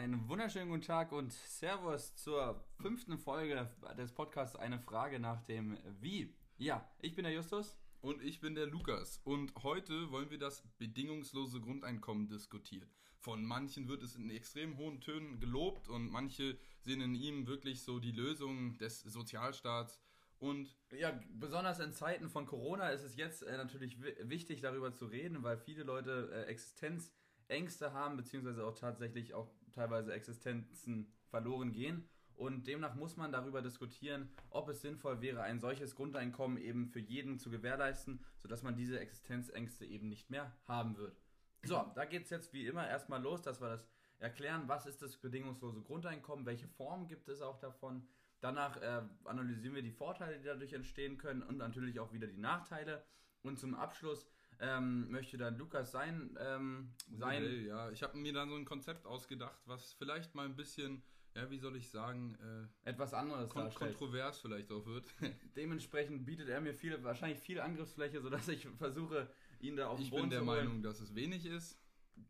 Einen wunderschönen guten Tag und Servus zur fünften Folge des Podcasts Eine Frage nach dem Wie. Ja, ich bin der Justus. Und ich bin der Lukas. Und heute wollen wir das bedingungslose Grundeinkommen diskutieren. Von manchen wird es in extrem hohen Tönen gelobt und manche sehen in ihm wirklich so die Lösung des Sozialstaats. Und ja, besonders in Zeiten von Corona ist es jetzt äh, natürlich wichtig, darüber zu reden, weil viele Leute äh, Existenzängste haben, beziehungsweise auch tatsächlich auch teilweise Existenzen verloren gehen. Und demnach muss man darüber diskutieren, ob es sinnvoll wäre, ein solches Grundeinkommen eben für jeden zu gewährleisten, sodass man diese Existenzängste eben nicht mehr haben wird. So, da geht es jetzt wie immer erstmal los, dass wir das erklären, was ist das bedingungslose Grundeinkommen, welche Form gibt es auch davon. Danach äh, analysieren wir die Vorteile, die dadurch entstehen können und natürlich auch wieder die Nachteile. Und zum Abschluss ähm, möchte dann Lukas sein. Ähm, sein okay, ja, ich habe mir dann so ein Konzept ausgedacht, was vielleicht mal ein bisschen ja, wie soll ich sagen, äh, etwas anderes kon kontrovers vielleicht auch wird. Dementsprechend bietet er mir viel, wahrscheinlich viel Angriffsfläche, sodass ich versuche, ihn da auf den Boden zu Ich bin der Meinung, dass es wenig ist.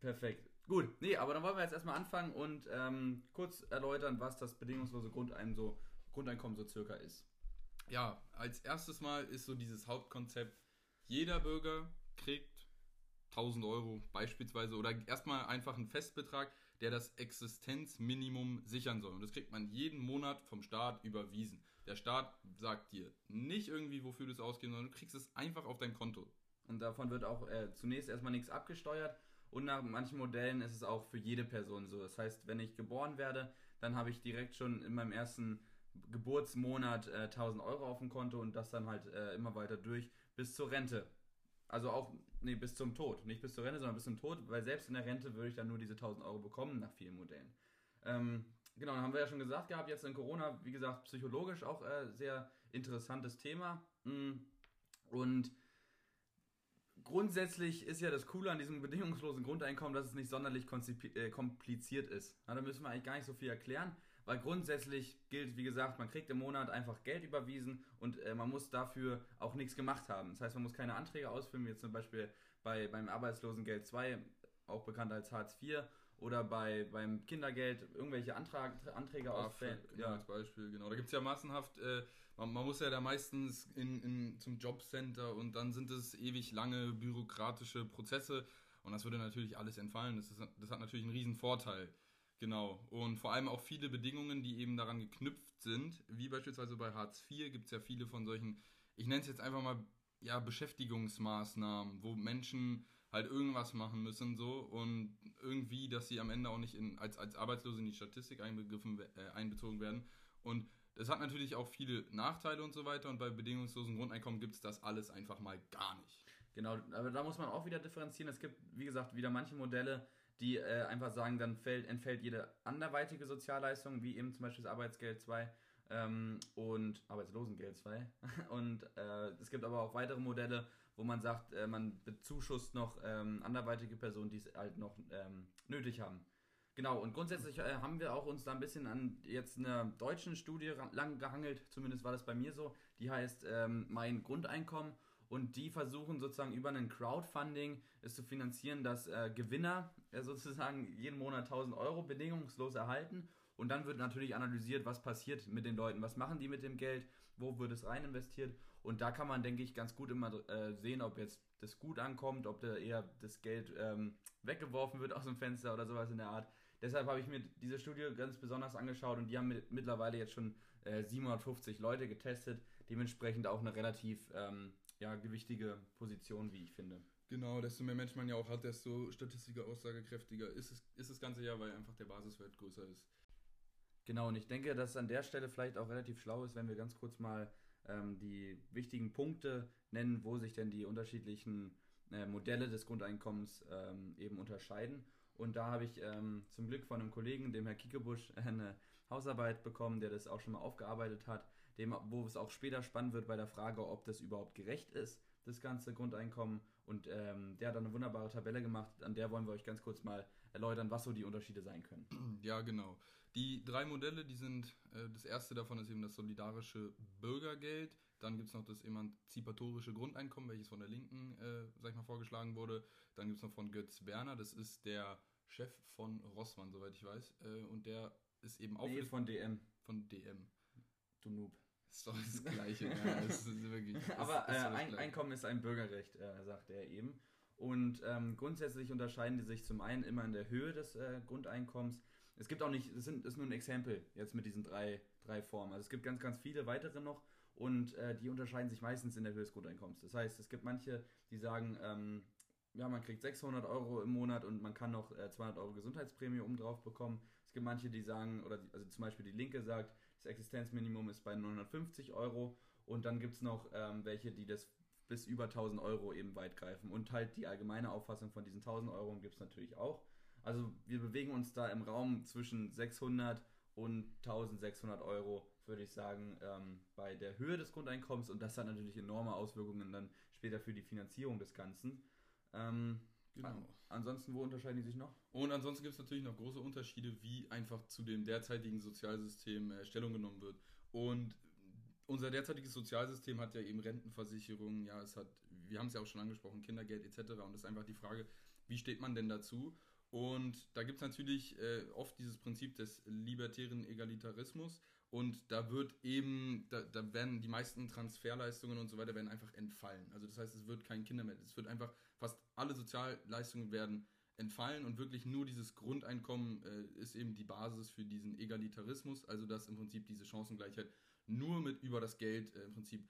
Perfekt. Gut, nee, aber dann wollen wir jetzt erstmal anfangen und ähm, kurz erläutern, was das bedingungslose Grundeinkommen so, Grundeinkommen so circa ist. Ja, als erstes Mal ist so dieses Hauptkonzept, jeder Bürger kriegt 1000 Euro beispielsweise oder erstmal einfach einen Festbetrag, der das Existenzminimum sichern soll. Und das kriegt man jeden Monat vom Staat überwiesen. Der Staat sagt dir nicht irgendwie, wofür du es ausgeben, sondern du kriegst es einfach auf dein Konto. Und davon wird auch äh, zunächst erstmal nichts abgesteuert. Und nach manchen Modellen ist es auch für jede Person so. Das heißt, wenn ich geboren werde, dann habe ich direkt schon in meinem ersten Geburtsmonat äh, 1000 Euro auf dem Konto und das dann halt äh, immer weiter durch bis zur Rente. Also auch, nee, bis zum Tod. Nicht bis zur Rente, sondern bis zum Tod, weil selbst in der Rente würde ich dann nur diese 1000 Euro bekommen nach vielen Modellen. Ähm, genau, dann haben wir ja schon gesagt gehabt, jetzt in Corona, wie gesagt, psychologisch auch äh, sehr interessantes Thema. Mm. Und grundsätzlich ist ja das Coole an diesem bedingungslosen Grundeinkommen, dass es nicht sonderlich äh, kompliziert ist. Ja, da müssen wir eigentlich gar nicht so viel erklären. Weil grundsätzlich gilt, wie gesagt, man kriegt im Monat einfach Geld überwiesen und äh, man muss dafür auch nichts gemacht haben. Das heißt, man muss keine Anträge ausfüllen, wie jetzt zum Beispiel bei, beim Arbeitslosengeld 2, auch bekannt als Hartz IV, oder bei, beim Kindergeld irgendwelche Antrag, Anträge ausfüllen. Genau, ja. als Beispiel, genau. Da gibt es ja massenhaft, äh, man, man, muss ja da meistens in, in, zum Jobcenter und dann sind es ewig lange bürokratische Prozesse und das würde natürlich alles entfallen. Das, ist, das hat natürlich einen riesen Vorteil. Genau. Und vor allem auch viele Bedingungen, die eben daran geknüpft sind, wie beispielsweise bei Hartz IV gibt es ja viele von solchen, ich nenne es jetzt einfach mal, ja, Beschäftigungsmaßnahmen, wo Menschen halt irgendwas machen müssen so und irgendwie, dass sie am Ende auch nicht in, als, als Arbeitslose in die Statistik einbegriffen, äh, einbezogen werden. Und das hat natürlich auch viele Nachteile und so weiter und bei bedingungslosen Grundeinkommen gibt es das alles einfach mal gar nicht. Genau, aber da muss man auch wieder differenzieren. Es gibt, wie gesagt, wieder manche Modelle, die äh, einfach sagen, dann fällt, entfällt jede anderweitige Sozialleistung, wie eben zum Beispiel das Arbeitsgeld 2 ähm, und Arbeitslosengeld 2. und äh, es gibt aber auch weitere Modelle, wo man sagt, äh, man bezuschusst noch ähm, anderweitige Personen, die es halt noch ähm, nötig haben. Genau, und grundsätzlich äh, haben wir auch uns da ein bisschen an jetzt einer deutschen Studie lang gehangelt, zumindest war das bei mir so, die heißt ähm, Mein Grundeinkommen und die versuchen sozusagen über ein Crowdfunding es zu finanzieren, dass äh, Gewinner äh, sozusagen jeden Monat 1000 Euro bedingungslos erhalten und dann wird natürlich analysiert, was passiert mit den Leuten, was machen die mit dem Geld, wo wird es rein investiert und da kann man, denke ich, ganz gut immer äh, sehen, ob jetzt das gut ankommt, ob da eher das Geld ähm, weggeworfen wird aus dem Fenster oder sowas in der Art. Deshalb habe ich mir diese Studie ganz besonders angeschaut und die haben mit, mittlerweile jetzt schon äh, 750 Leute getestet, dementsprechend auch eine relativ ähm, ja, gewichtige Position, wie ich finde. Genau, desto mehr Menschen man ja auch hat, desto statistischer aussagekräftiger ist, es, ist das ganze ja, weil einfach der Basiswert größer ist. Genau, und ich denke, dass es an der Stelle vielleicht auch relativ schlau ist, wenn wir ganz kurz mal ähm, die wichtigen Punkte nennen, wo sich denn die unterschiedlichen äh, Modelle des Grundeinkommens ähm, eben unterscheiden. Und da habe ich ähm, zum Glück von einem Kollegen, dem Herr Kiekebusch, eine Hausarbeit bekommen, der das auch schon mal aufgearbeitet hat dem, wo es auch später spannend wird bei der Frage, ob das überhaupt gerecht ist, das ganze Grundeinkommen. Und ähm, der hat dann eine wunderbare Tabelle gemacht, an der wollen wir euch ganz kurz mal erläutern, was so die Unterschiede sein können. Ja, genau. Die drei Modelle, die sind, äh, das erste davon ist eben das solidarische Bürgergeld. Dann gibt es noch das emanzipatorische Grundeinkommen, welches von der Linken, äh, sag ich mal, vorgeschlagen wurde. Dann gibt es noch von Götz Werner, das ist der Chef von Rossmann, soweit ich weiß. Äh, und der ist eben auch. Nee, von DM. Von DM. Du Noob. Ist doch das Gleiche. ja, das ist wirklich, das Aber äh, ein. Einkommen ist ein Bürgerrecht, äh, sagt er eben. Und ähm, grundsätzlich unterscheiden die sich zum einen immer in der Höhe des äh, Grundeinkommens. Es gibt auch nicht, es sind, ist nur ein Exempel jetzt mit diesen drei, drei Formen. Also es gibt ganz, ganz viele weitere noch und äh, die unterscheiden sich meistens in der Höhe des Grundeinkommens. Das heißt, es gibt manche, die sagen, ähm, ja, man kriegt 600 Euro im Monat und man kann noch äh, 200 Euro Gesundheitsprämie obendrauf bekommen. Es gibt manche, die sagen, oder die, also zum Beispiel die Linke sagt, das Existenzminimum ist bei 950 Euro und dann gibt es noch ähm, welche, die das bis über 1000 Euro eben weit greifen. Und halt die allgemeine Auffassung von diesen 1000 Euro gibt es natürlich auch. Also wir bewegen uns da im Raum zwischen 600 und 1600 Euro, würde ich sagen, ähm, bei der Höhe des Grundeinkommens. Und das hat natürlich enorme Auswirkungen dann später für die Finanzierung des Ganzen. Ähm, Genau. an, ansonsten, wo unterscheiden die sich noch? Und ansonsten gibt es natürlich noch große Unterschiede, wie einfach zu dem derzeitigen Sozialsystem äh, Stellung genommen wird. Und unser derzeitiges Sozialsystem hat ja eben Rentenversicherung, ja, es hat, wir haben es ja auch schon angesprochen, Kindergeld etc. Und das ist einfach die Frage, wie steht man denn dazu? Und da gibt es natürlich äh, oft dieses Prinzip des libertären Egalitarismus. Und da wird eben, da, da werden die meisten Transferleistungen und so weiter werden einfach entfallen. Also das heißt, es wird kein Kinder mehr. Es wird einfach, fast alle Sozialleistungen werden entfallen und wirklich nur dieses Grundeinkommen äh, ist eben die Basis für diesen Egalitarismus, also dass im Prinzip diese Chancengleichheit nur mit über das Geld äh, im Prinzip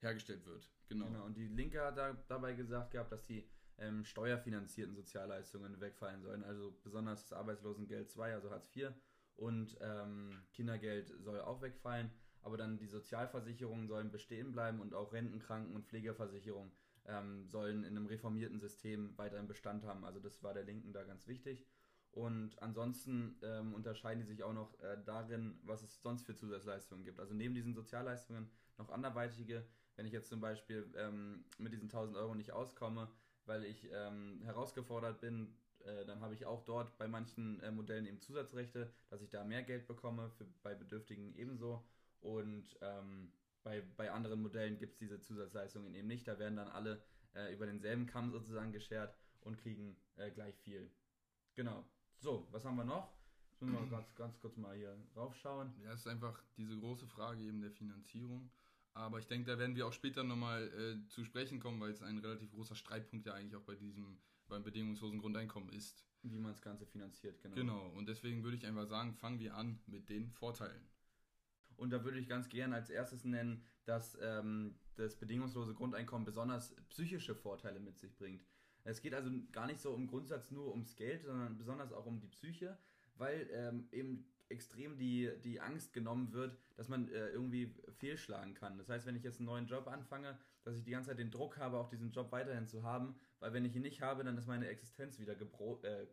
hergestellt wird. Genau. Genau, und die Linke hat da, dabei gesagt gehabt, dass die ähm, steuerfinanzierten Sozialleistungen wegfallen sollen. Also besonders das Arbeitslosengeld 2, also Hartz IV und ähm, Kindergeld soll auch wegfallen. Aber dann die Sozialversicherungen sollen bestehen bleiben und auch Renten-, Kranken- und Pflegeversicherungen ähm, sollen in einem reformierten System weiterhin Bestand haben. Also das war der Linken da ganz wichtig. Und ansonsten ähm, unterscheiden die sich auch noch äh, darin, was es sonst für Zusatzleistungen gibt. Also neben diesen Sozialleistungen noch anderweitige. Wenn ich jetzt zum Beispiel ähm, mit diesen 1000 Euro nicht auskomme, weil ich ähm, herausgefordert bin, äh, dann habe ich auch dort bei manchen äh, Modellen eben Zusatzrechte, dass ich da mehr Geld bekomme, für, bei Bedürftigen ebenso. Und ähm, bei, bei anderen Modellen gibt es diese Zusatzleistungen eben nicht. Da werden dann alle äh, über denselben Kamm sozusagen geschert und kriegen äh, gleich viel. Genau. So, was haben wir noch? Jetzt müssen wir ganz, ganz kurz mal hier raufschauen. Ja, es ist einfach diese große Frage eben der Finanzierung. Aber ich denke, da werden wir auch später nochmal äh, zu sprechen kommen, weil es ein relativ großer Streitpunkt ja eigentlich auch bei diesem, beim bedingungslosen Grundeinkommen ist. Wie man das Ganze finanziert, genau. Genau, und deswegen würde ich einfach sagen, fangen wir an mit den Vorteilen. Und da würde ich ganz gerne als erstes nennen, dass ähm, das bedingungslose Grundeinkommen besonders psychische Vorteile mit sich bringt. Es geht also gar nicht so im Grundsatz nur ums Geld, sondern besonders auch um die Psyche, weil ähm, eben extrem die, die Angst genommen wird, dass man äh, irgendwie fehlschlagen kann. Das heißt, wenn ich jetzt einen neuen Job anfange, dass ich die ganze Zeit den Druck habe, auch diesen Job weiterhin zu haben, weil wenn ich ihn nicht habe, dann ist meine Existenz wieder äh,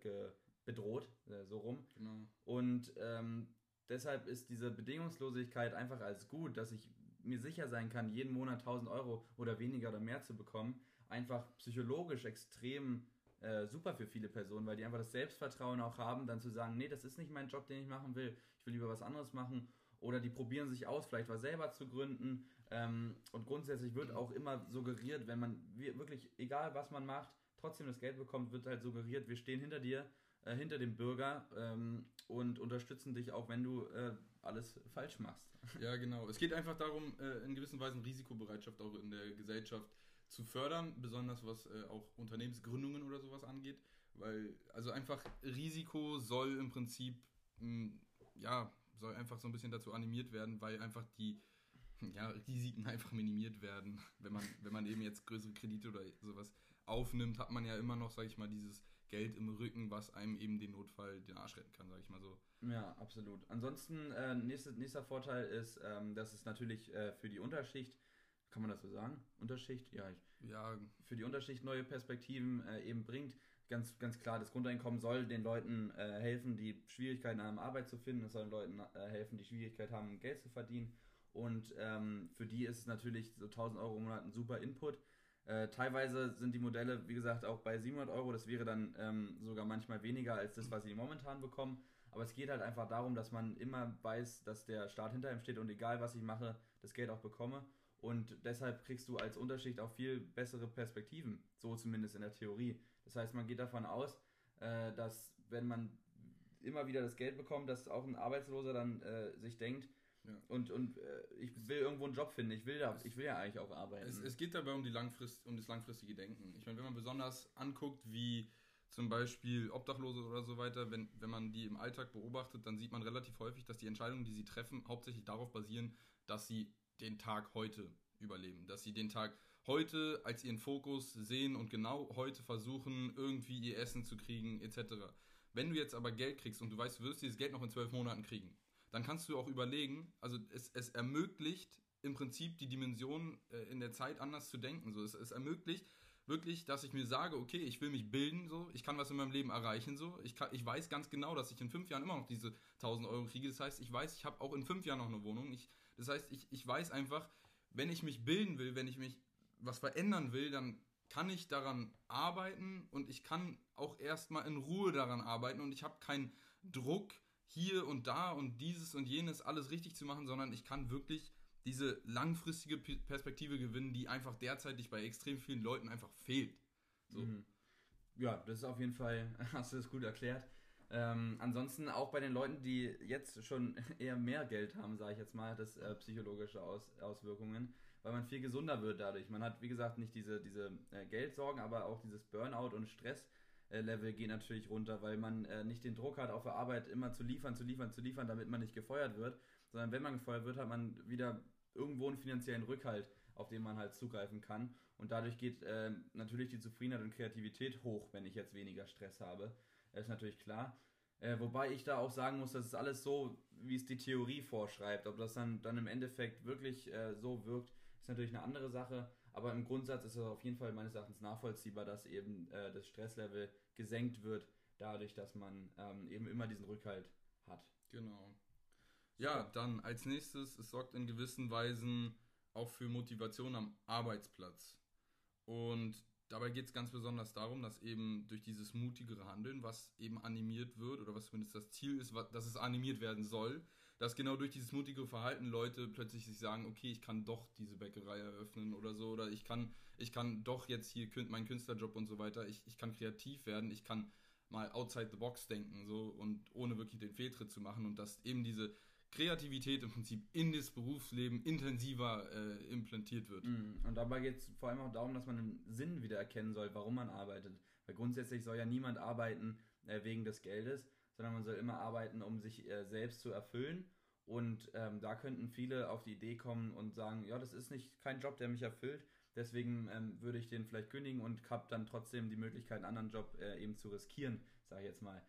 bedroht, äh, so rum. Genau. Und ähm, deshalb ist diese Bedingungslosigkeit einfach als gut, dass ich mir sicher sein kann, jeden Monat 1000 Euro oder weniger oder mehr zu bekommen, einfach psychologisch extrem äh, super für viele Personen, weil die einfach das Selbstvertrauen auch haben, dann zu sagen, nee, das ist nicht mein Job, den ich machen will, ich will lieber was anderes machen. Oder die probieren sich aus, vielleicht was selber zu gründen. Ähm, und grundsätzlich wird auch immer suggeriert, wenn man wir- wirklich, egal was man macht, trotzdem das Geld bekommt, wird halt suggeriert, wir stehen hinter dir, äh, hinter dem Bürger ähm, und unterstützen dich auch, wenn du äh, alles falsch machst. Ja, genau. Es geht einfach darum, äh, in gewisser Weise Risikobereitschaft auch in der Gesellschaft zu fördern, besonders was äh, auch Unternehmensgründungen oder sowas angeht. Weil, also einfach Risiko soll im Prinzip, mh, ja, soll einfach so ein bisschen dazu animiert werden, weil einfach die ja, Risiken einfach minimiert werden. Wenn man, wenn man eben jetzt größere Kredite oder sowas aufnimmt, hat man ja immer noch, sag ich mal, dieses Geld im Rücken, was einem eben den Notfall den Arsch retten kann, sag ich mal so. Ja, absolut. Ansonsten, äh, nächste, nächster Vorteil ist, ähm, dass es natürlich äh, für die Unterschicht, kann man das so sagen? Unterschicht? Ja, ich, Ja, für die Unterschicht neue Perspektiven äh, eben bringt. Ganz, ganz klar, das Grundeinkommen soll den Leuten äh, helfen, die Schwierigkeiten haben, Arbeit zu finden. Es soll den Leuten äh, helfen, die Schwierigkeit haben, Geld zu verdienen. Und ähm, für die ist es natürlich so 1000 Euro im Monat ein super Input. Äh, teilweise sind die Modelle, wie gesagt, auch bei 700 Euro. Das wäre dann ähm, sogar manchmal weniger als das, was sie momentan bekommen. Aber es geht halt einfach darum, dass man immer weiß, dass der Staat hinter ihm steht und egal was ich mache, das Geld auch bekomme. Und deshalb kriegst du als Unterschicht auch viel bessere Perspektiven, so zumindest in der Theorie. Das heißt, man geht davon aus, äh, dass wenn man immer wieder das Geld bekommt, dass auch ein Arbeitsloser dann äh, sich denkt, ja. Und, und äh, ich will irgendwo einen Job finden. Ich will, da, ich will ja eigentlich auch arbeiten. Es, es geht dabei um, die Langfrist, um das langfristige Denken. Ich meine, wenn man besonders anguckt, wie zum Beispiel Obdachlose oder so weiter, wenn, wenn man die im Alltag beobachtet, dann sieht man relativ häufig, dass die Entscheidungen, die sie treffen, hauptsächlich darauf basieren, dass sie den Tag heute überleben. Dass sie den Tag heute als ihren Fokus sehen und genau heute versuchen, irgendwie ihr Essen zu kriegen, etc. Wenn du jetzt aber Geld kriegst und du weißt, du wirst dieses Geld noch in zwölf Monaten kriegen, dann kannst du auch überlegen, also es, es ermöglicht im Prinzip die Dimension äh, in der Zeit anders zu denken. So, es, es ermöglicht wirklich, dass ich mir sage, okay, ich will mich bilden, so, ich kann was in meinem Leben erreichen, so, ich, kann, ich weiß ganz genau, dass ich in fünf Jahren immer noch diese 1000 Euro kriege. Das heißt, ich weiß, ich habe auch in fünf Jahren noch eine Wohnung. Ich, das heißt, ich, ich weiß einfach, wenn ich mich bilden will, wenn ich mich was verändern will, dann kann ich daran arbeiten und ich kann auch erstmal in Ruhe daran arbeiten und ich habe keinen Druck, hier und da und dieses und jenes alles richtig zu machen, sondern ich kann wirklich diese langfristige Perspektive gewinnen, die einfach derzeitig bei extrem vielen Leuten einfach fehlt. So. Mhm. Ja, das ist auf jeden Fall, hast du das gut erklärt. Ähm, ansonsten auch bei den Leuten, die jetzt schon eher mehr Geld haben, sage ich jetzt mal, das äh, psychologische Aus Auswirkungen, weil man viel gesunder wird dadurch. Man hat, wie gesagt, nicht diese, diese äh, Geldsorgen, aber auch dieses Burnout und Stress Level geht natürlich runter, weil man äh, nicht den Druck hat, auf der Arbeit immer zu liefern, zu liefern, zu liefern, damit man nicht gefeuert wird, sondern wenn man gefeuert wird, hat man wieder irgendwo einen finanziellen Rückhalt, auf den man halt zugreifen kann. Und dadurch geht äh, natürlich die Zufriedenheit und Kreativität hoch, wenn ich jetzt weniger Stress habe. Das ist natürlich klar. Äh, wobei ich da auch sagen muss, das ist alles so, wie es die Theorie vorschreibt. Ob das dann, dann im Endeffekt wirklich äh, so wirkt, ist natürlich eine andere Sache. Aber im Grundsatz ist es auf jeden Fall meines Erachtens nachvollziehbar, dass eben äh, das Stresslevel gesenkt wird, dadurch, dass man ähm, eben immer diesen Rückhalt hat. Genau. Ja, dann als nächstes, es sorgt in gewissen Weisen auch für Motivation am Arbeitsplatz. Und dabei geht es ganz besonders darum, dass eben durch dieses mutigere Handeln, was eben animiert wird, oder was zumindest das Ziel ist, dass es animiert werden soll, dass genau durch dieses mutige Verhalten Leute plötzlich sich sagen, okay, ich kann doch diese Bäckerei eröffnen oder so, oder ich kann, ich kann doch jetzt hier meinen Künstlerjob und so weiter, ich, ich kann kreativ werden, ich kann mal outside the box denken, so, und ohne wirklich den Fehltritt zu machen und dass eben diese Kreativität im Prinzip in das Berufsleben intensiver äh, implantiert wird. Mhm. Und dabei geht es vor allem auch darum, dass man einen Sinn wieder erkennen soll, warum man arbeitet. Weil grundsätzlich soll ja niemand arbeiten äh, wegen des Geldes, sondern man soll immer arbeiten, um sich äh, selbst zu erfüllen. Und ähm, da könnten viele auf die Idee kommen und sagen, ja, das ist nicht kein Job, der mich erfüllt. Deswegen ähm, würde ich den vielleicht kündigen und habe dann trotzdem die Möglichkeit, einen anderen Job äh, eben zu riskieren, sage ich jetzt mal.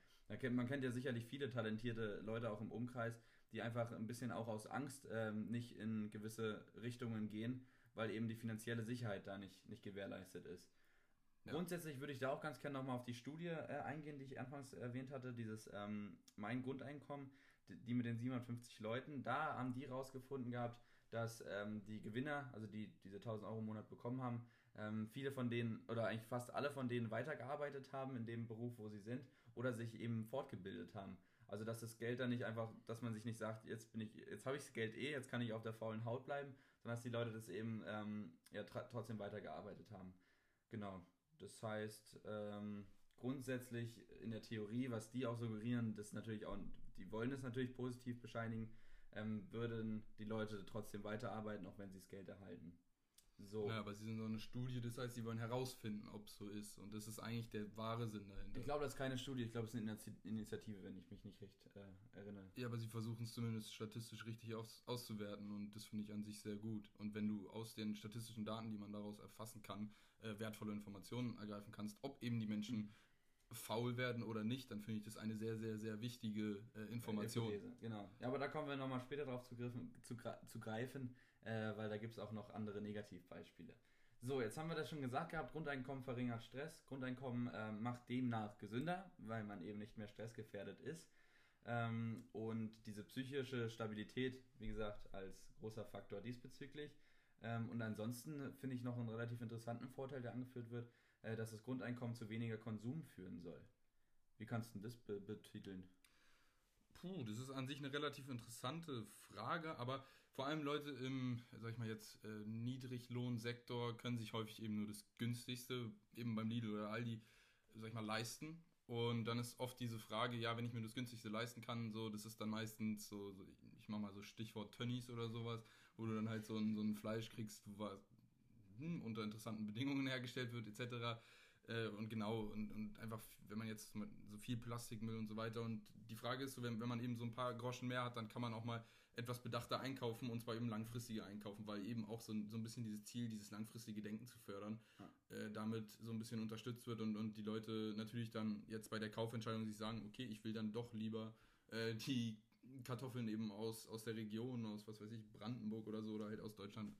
Man kennt ja sicherlich viele talentierte Leute auch im Umkreis, die einfach ein bisschen auch aus Angst ähm, nicht in gewisse Richtungen gehen, weil eben die finanzielle Sicherheit da nicht, nicht gewährleistet ist. Ja. Grundsätzlich würde ich da auch ganz gerne nochmal auf die Studie äh, eingehen, die ich anfangs erwähnt hatte, dieses ähm, Mein Grundeinkommen, die, die, mit den 750 Leuten. Da haben die rausgefunden gehabt, dass ähm, die Gewinner, also die diese 1000 Euro im Monat bekommen haben, ähm, viele von denen oder eigentlich fast alle von denen weitergearbeitet haben in dem Beruf, wo sie sind oder sich eben fortgebildet haben. Also dass das Geld dann nicht einfach, dass man sich nicht sagt, jetzt bin ich, jetzt habe ich das Geld eh, jetzt kann ich auf der faulen Haut bleiben, sondern dass die Leute das eben ähm, ja trotzdem weitergearbeitet haben. Genau. Das heißt, ähm, grundsätzlich in der Theorie, was die auch suggerieren, das natürlich auch, die wollen es natürlich positiv bescheinigen, ähm, würden die Leute trotzdem weiterarbeiten, auch wenn sie das Geld erhalten. So. Ja, aber sie sind so eine Studie, das heißt, sie wollen herausfinden, ob es so ist. Und das ist eigentlich der wahre Sinn dahinter. Ich glaube, das ist keine Studie, ich glaube, es ist eine Initiative, wenn ich mich nicht recht äh, erinnere. Ja, aber sie versuchen es zumindest statistisch richtig aus, auszuwerten und das finde ich an sich sehr gut. Und wenn du aus den statistischen Daten, die man daraus erfassen kann, äh, wertvolle Informationen ergreifen kannst, ob eben die Menschen mhm. faul werden oder nicht, dann finde ich das eine sehr, sehr, sehr wichtige äh, Information. Genau. Ja, aber da kommen wir nochmal später drauf zu, griffen, zu, zu greifen, äh, weil da gibt es auch noch andere Negativbeispiele. So, jetzt haben wir das schon gesagt gehabt, Grundeinkommen verringert Stress, Grundeinkommen äh, macht demnach gesünder, weil man eben nicht mehr stressgefährdet ist. Ähm, und diese psychische Stabilität, wie gesagt, als großer Faktor diesbezüglich. Ähm, und ansonsten finde ich noch einen relativ interessanten Vorteil, der angeführt wird, äh, dass das Grundeinkommen zu weniger Konsum führen soll. Wie kannst du das be betiteln? Puh, das ist an sich eine relativ interessante Frage, aber vor allem Leute im, sag ich mal jetzt, äh, Niedriglohnsektor können sich häufig eben nur das günstigste, eben beim Lidl oder Aldi, sag ich mal, leisten. Und dann ist oft diese Frage, ja, wenn ich mir das günstigste leisten kann, so, das ist dann meistens so, so ich mach mal so Stichwort Tönnies oder sowas, wo du dann halt so ein, so ein Fleisch kriegst, was hm, unter interessanten Bedingungen hergestellt wird, etc. Äh, und genau, und, und einfach, wenn man jetzt so viel Plastikmüll und so weiter. Und die Frage ist so, wenn, wenn man eben so ein paar Groschen mehr hat, dann kann man auch mal etwas bedachter einkaufen und zwar eben langfristiger einkaufen, weil eben auch so, so ein bisschen dieses Ziel, dieses langfristige Denken zu fördern, ja. äh, damit so ein bisschen unterstützt wird und, und die Leute natürlich dann jetzt bei der Kaufentscheidung sich sagen, okay, ich will dann doch lieber äh, die Kartoffeln eben aus, aus der Region, aus was weiß ich, Brandenburg oder so oder halt aus Deutschland.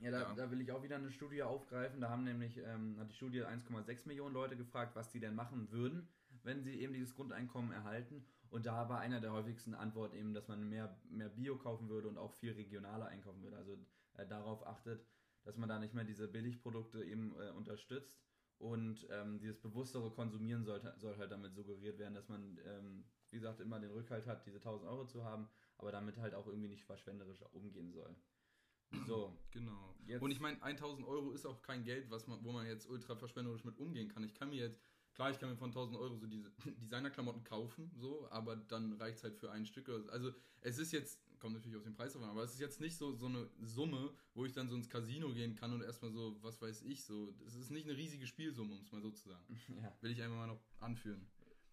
Ja, da, ja. da will ich auch wieder eine Studie aufgreifen. Da haben nämlich, ähm, hat die Studie 1,6 Millionen Leute gefragt, was die denn machen würden, wenn sie eben dieses Grundeinkommen erhalten. Und da war einer der häufigsten Antworten eben, dass man mehr, mehr Bio kaufen würde und auch viel regionaler einkaufen würde. Also äh, darauf achtet, dass man da nicht mehr diese Billigprodukte eben äh, unterstützt. Und ähm, dieses bewusstere Konsumieren sollte, soll halt damit suggeriert werden, dass man, ähm, wie gesagt, immer den Rückhalt hat, diese 1000 Euro zu haben, aber damit halt auch irgendwie nicht verschwenderisch umgehen soll. So. Genau. Jetzt. Und ich meine, 1000 Euro ist auch kein Geld, was man, wo man jetzt ultra verschwenderisch mit umgehen kann. Ich kann mir jetzt Klar, ich kann mir von 1000 Euro so diese Designerklamotten kaufen, so, aber dann reicht es halt für ein Stück. Also es ist jetzt, kommt natürlich auf den Preis an, aber es ist jetzt nicht so, so eine Summe, wo ich dann so ins Casino gehen kann und erstmal so, was weiß ich, so. Es ist nicht eine riesige Spielsumme, um es mal so zu sagen. Ja. Will ich einfach mal noch anführen.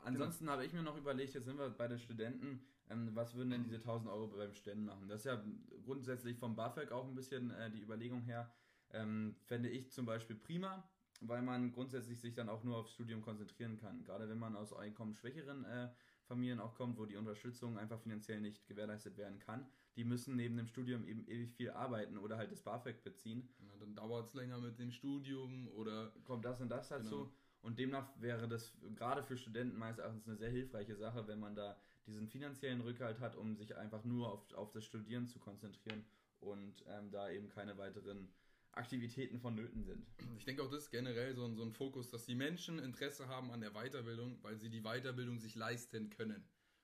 Ansonsten genau. habe ich mir noch überlegt, jetzt sind wir bei den Studenten, ähm, was würden denn diese 1000 Euro beim Ständen machen? Das ist ja grundsätzlich vom BAföG auch ein bisschen äh, die Überlegung her. Ähm, fände ich zum Beispiel prima weil man grundsätzlich sich dann auch nur aufs Studium konzentrieren kann. Gerade wenn man aus einkommensschwächeren äh, Familien auch kommt, wo die Unterstützung einfach finanziell nicht gewährleistet werden kann. Die müssen neben dem Studium eben ewig viel arbeiten oder halt das BAföG beziehen. Ja, dann dauert es länger mit dem Studium oder... Kommt das und das dazu. Genau. Und demnach wäre das gerade für Studenten meines Erachtens eine sehr hilfreiche Sache, wenn man da diesen finanziellen Rückhalt hat, um sich einfach nur auf, auf das Studieren zu konzentrieren und ähm, da eben keine weiteren Aktivitäten vonnöten sind. Ich denke auch, das ist generell so ein, so ein Fokus, dass die Menschen Interesse haben an der Weiterbildung, weil sie die Weiterbildung sich leisten können.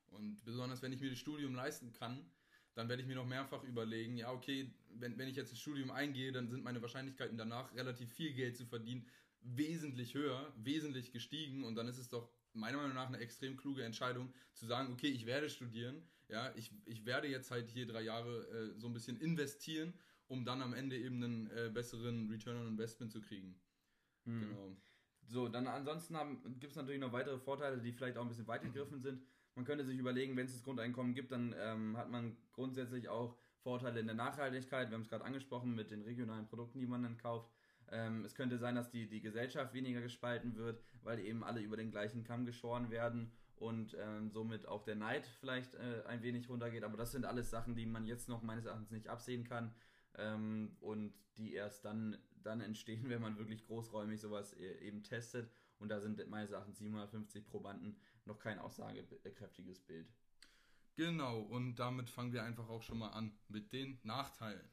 Und besonders wenn ich mir das Studium leisten kann, dann werde ich mir noch mehrfach überlegen, ja, okay, wenn, wenn ich jetzt ins Studium eingehe, dann sind meine Wahrscheinlichkeiten danach relativ viel Geld zu verdienen wesentlich höher, wesentlich gestiegen und dann ist es doch meiner Meinung nach eine extrem kluge Entscheidung zu sagen, okay, ich werde studieren, ja, ich, ich werde jetzt halt hier drei Jahre äh, so ein bisschen investieren um dann am Ende eben einen äh, besseren Return on Investment zu kriegen. Hm. Genau. So, dann ansonsten gibt es natürlich noch weitere Vorteile, die vielleicht auch ein bisschen weitergegriffen sind. Man könnte sich überlegen, wenn es das Grundeinkommen gibt, dann ähm, hat man grundsätzlich auch Vorteile in der Nachhaltigkeit. Wir haben es gerade angesprochen mit den regionalen Produkten, die man dann kauft. Ähm, es könnte sein, dass die, die Gesellschaft weniger gespalten wird, weil eben alle über den gleichen Kamm geschoren werden und ähm, somit auch der Neid vielleicht äh, ein wenig runtergeht. Aber das sind alles Sachen, die man jetzt noch meines Erachtens nicht absehen kann ähm, und die erst dann, dann entstehen, wenn man wirklich großräumig sowas e, eben testet. Und da sind meines Erachtens 750 Probanden noch kein aussagekräftiges Bild. Genau, und damit fangen wir einfach auch schon mal an mit den Nachteilen.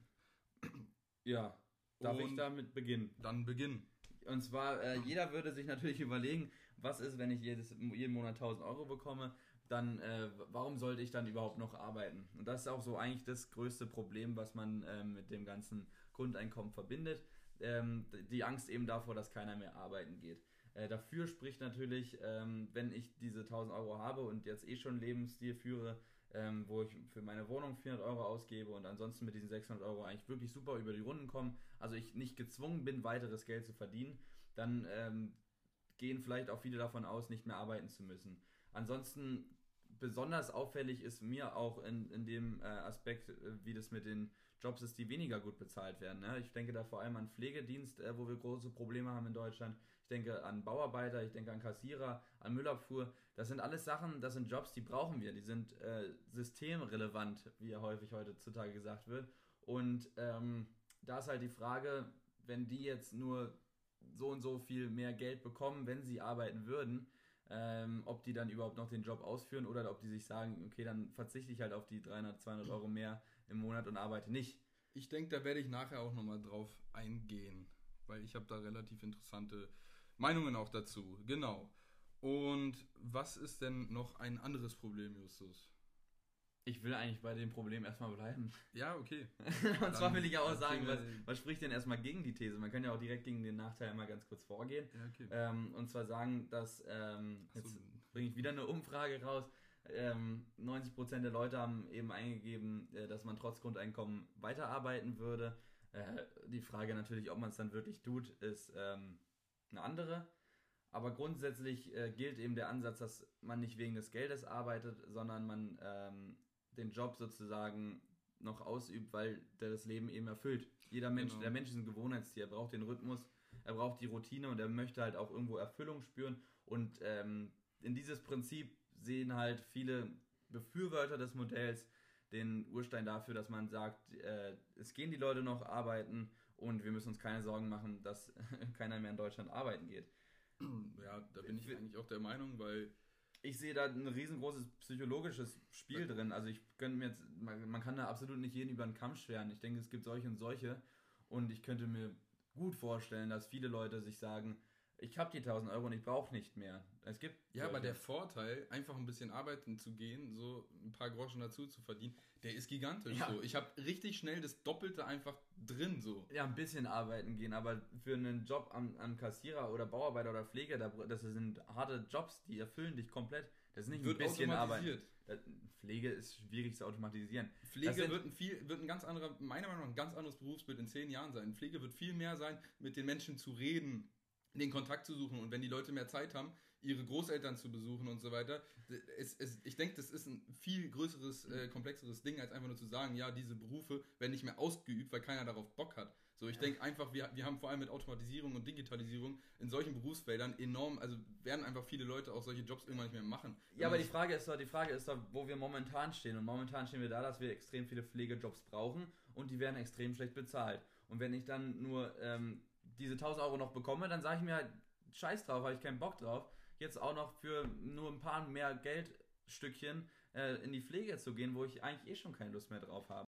Ja, darf und ich damit beginnen? Dann beginnen. Und zwar, äh, jeder würde sich natürlich überlegen, was ist, wenn ich jedes, jeden Monat 1000 Euro bekomme dann äh, warum sollte ich dann überhaupt noch arbeiten? Und das ist auch so eigentlich das größte Problem, was man ähm, mit dem ganzen Grundeinkommen verbindet. Ähm, die Angst eben davor, dass keiner mehr arbeiten geht. Äh, dafür spricht natürlich, ähm, wenn ich diese 1000 Euro habe und jetzt eh schon Lebensstil führe, ähm, wo ich für meine Wohnung 400 Euro ausgebe und ansonsten mit diesen 600 Euro eigentlich wirklich super über die Runden komme, also ich nicht gezwungen bin, weiteres Geld zu verdienen, dann ähm, gehen vielleicht auch viele davon aus, nicht mehr arbeiten zu müssen. Ansonsten besonders auffällig ist mir auch in, in dem äh, Aspekt, äh, wie das mit den Jobs ist, die weniger gut bezahlt werden. Ne? Ich denke da vor allem an Pflegedienst, äh, wo wir große Probleme haben in Deutschland. Ich denke an Bauarbeiter, ich denke an Kassierer, an Müllabfuhr. Das sind alles Sachen, das sind Jobs, die brauchen wir. Die sind äh, systemrelevant, wie ja häufig heutzutage gesagt wird. Und ähm, da ist halt die Frage, wenn die jetzt nur so und so viel mehr Geld bekommen, wenn sie arbeiten würden, ähm, ob die dann überhaupt noch den Job ausführen oder ob die sich sagen, okay, dann verzichte ich halt auf die 300, 200 Euro mehr im Monat und arbeite nicht. Ich denke, da werde ich nachher auch nochmal drauf eingehen, weil ich habe da relativ interessante Meinungen auch dazu. Genau. Und was ist denn noch ein anderes Problem, Justus? Ich will eigentlich bei dem Problem erstmal bleiben. Ja, okay. und dann, zwar will ich ja auch sagen, was, was, spricht denn erstmal gegen die These? Man kann ja auch direkt gegen den Nachteil mal ganz kurz vorgehen. Ja, okay. Ähm, und zwar sagen, dass. Ähm, jetzt, bringe ich wieder eine Umfrage raus. Ähm, 90% der Leute haben eben eingegeben, äh, dass man trotz Grundeinkommen weiterarbeiten würde. Äh, die Frage natürlich, ob man es dann wirklich tut, ist ähm, eine andere. Aber grundsätzlich äh, gilt eben der Ansatz, dass man nicht wegen des Geldes arbeitet, sondern man ähm, den Job sozusagen noch ausübt, weil der das Leben eben erfüllt. Jeder Mensch, genau. der Mensch ist ein Gewohnheitstier, er braucht den Rhythmus, er braucht die Routine und er möchte halt auch irgendwo Erfüllung spüren. Und ähm, in dieses Prinzip sehen halt viele Befürworter des Modells den Urstein dafür, dass man sagt, äh, es gehen die Leute noch arbeiten und wir müssen uns keine Sorgen machen, dass keiner mehr in Deutschland arbeiten geht. Ja, da bin ich eigentlich auch der Meinung, weil ich sehe da ein riesengroßes psychologisches Spiel drin. Also ich könnte mir jetzt, man, man, kann da absolut nicht jeden über den Kamm schweren. Ich denke, es gibt solche und solche. Und ich könnte mir gut vorstellen, dass viele Leute sich sagen, ich habe die 1000 Euro und ich brauche nicht mehr. Es gibt. Ja, aber der Vorteil, einfach ein bisschen arbeiten zu gehen, so ein paar Groschen dazu zu verdienen, der ist gigantisch. Ja. So. Ich habe richtig schnell das Doppelte einfach drin. so. Ja, ein bisschen arbeiten gehen, aber für einen Job am, am Kassierer oder Bauarbeiter oder Pfleger, das sind harte Jobs, die erfüllen dich komplett. Das ist nicht wird ein bisschen Arbeit. Pflege ist schwierig zu automatisieren. Pflege wird ein, viel, wird ein ganz anderer, meiner Meinung nach, ein ganz anderes Berufsbild in zehn Jahren sein. Pflege wird viel mehr sein, mit den Menschen zu reden, den Kontakt zu suchen und wenn die Leute mehr Zeit haben, ihre Großeltern zu besuchen und so weiter. Es, es, ich denke, das ist ein viel größeres, äh, komplexeres Ding, als einfach nur zu sagen, ja, diese Berufe werden nicht mehr ausgeübt, weil keiner darauf Bock hat. So, ich denke einfach, wir, wir haben vor allem mit Automatisierung und Digitalisierung in solchen Berufsfeldern enorm, also werden einfach viele Leute auch solche Jobs irgendwann nicht mehr machen. Ja, aber die Frage ist doch, die Frage ist doch, wo wir momentan stehen. Und momentan stehen wir da, dass wir extrem viele Pflegejobs brauchen und die werden extrem schlecht bezahlt. Und wenn ich dann nur ähm, diese 1000 Euro noch bekomme, dann sage ich mir halt, scheiß drauf, habe ich keinen Bock drauf, jetzt auch noch für nur ein paar mehr Geldstückchen äh, in die Pflege zu gehen, wo ich eigentlich eh schon keine Lust mehr drauf habe.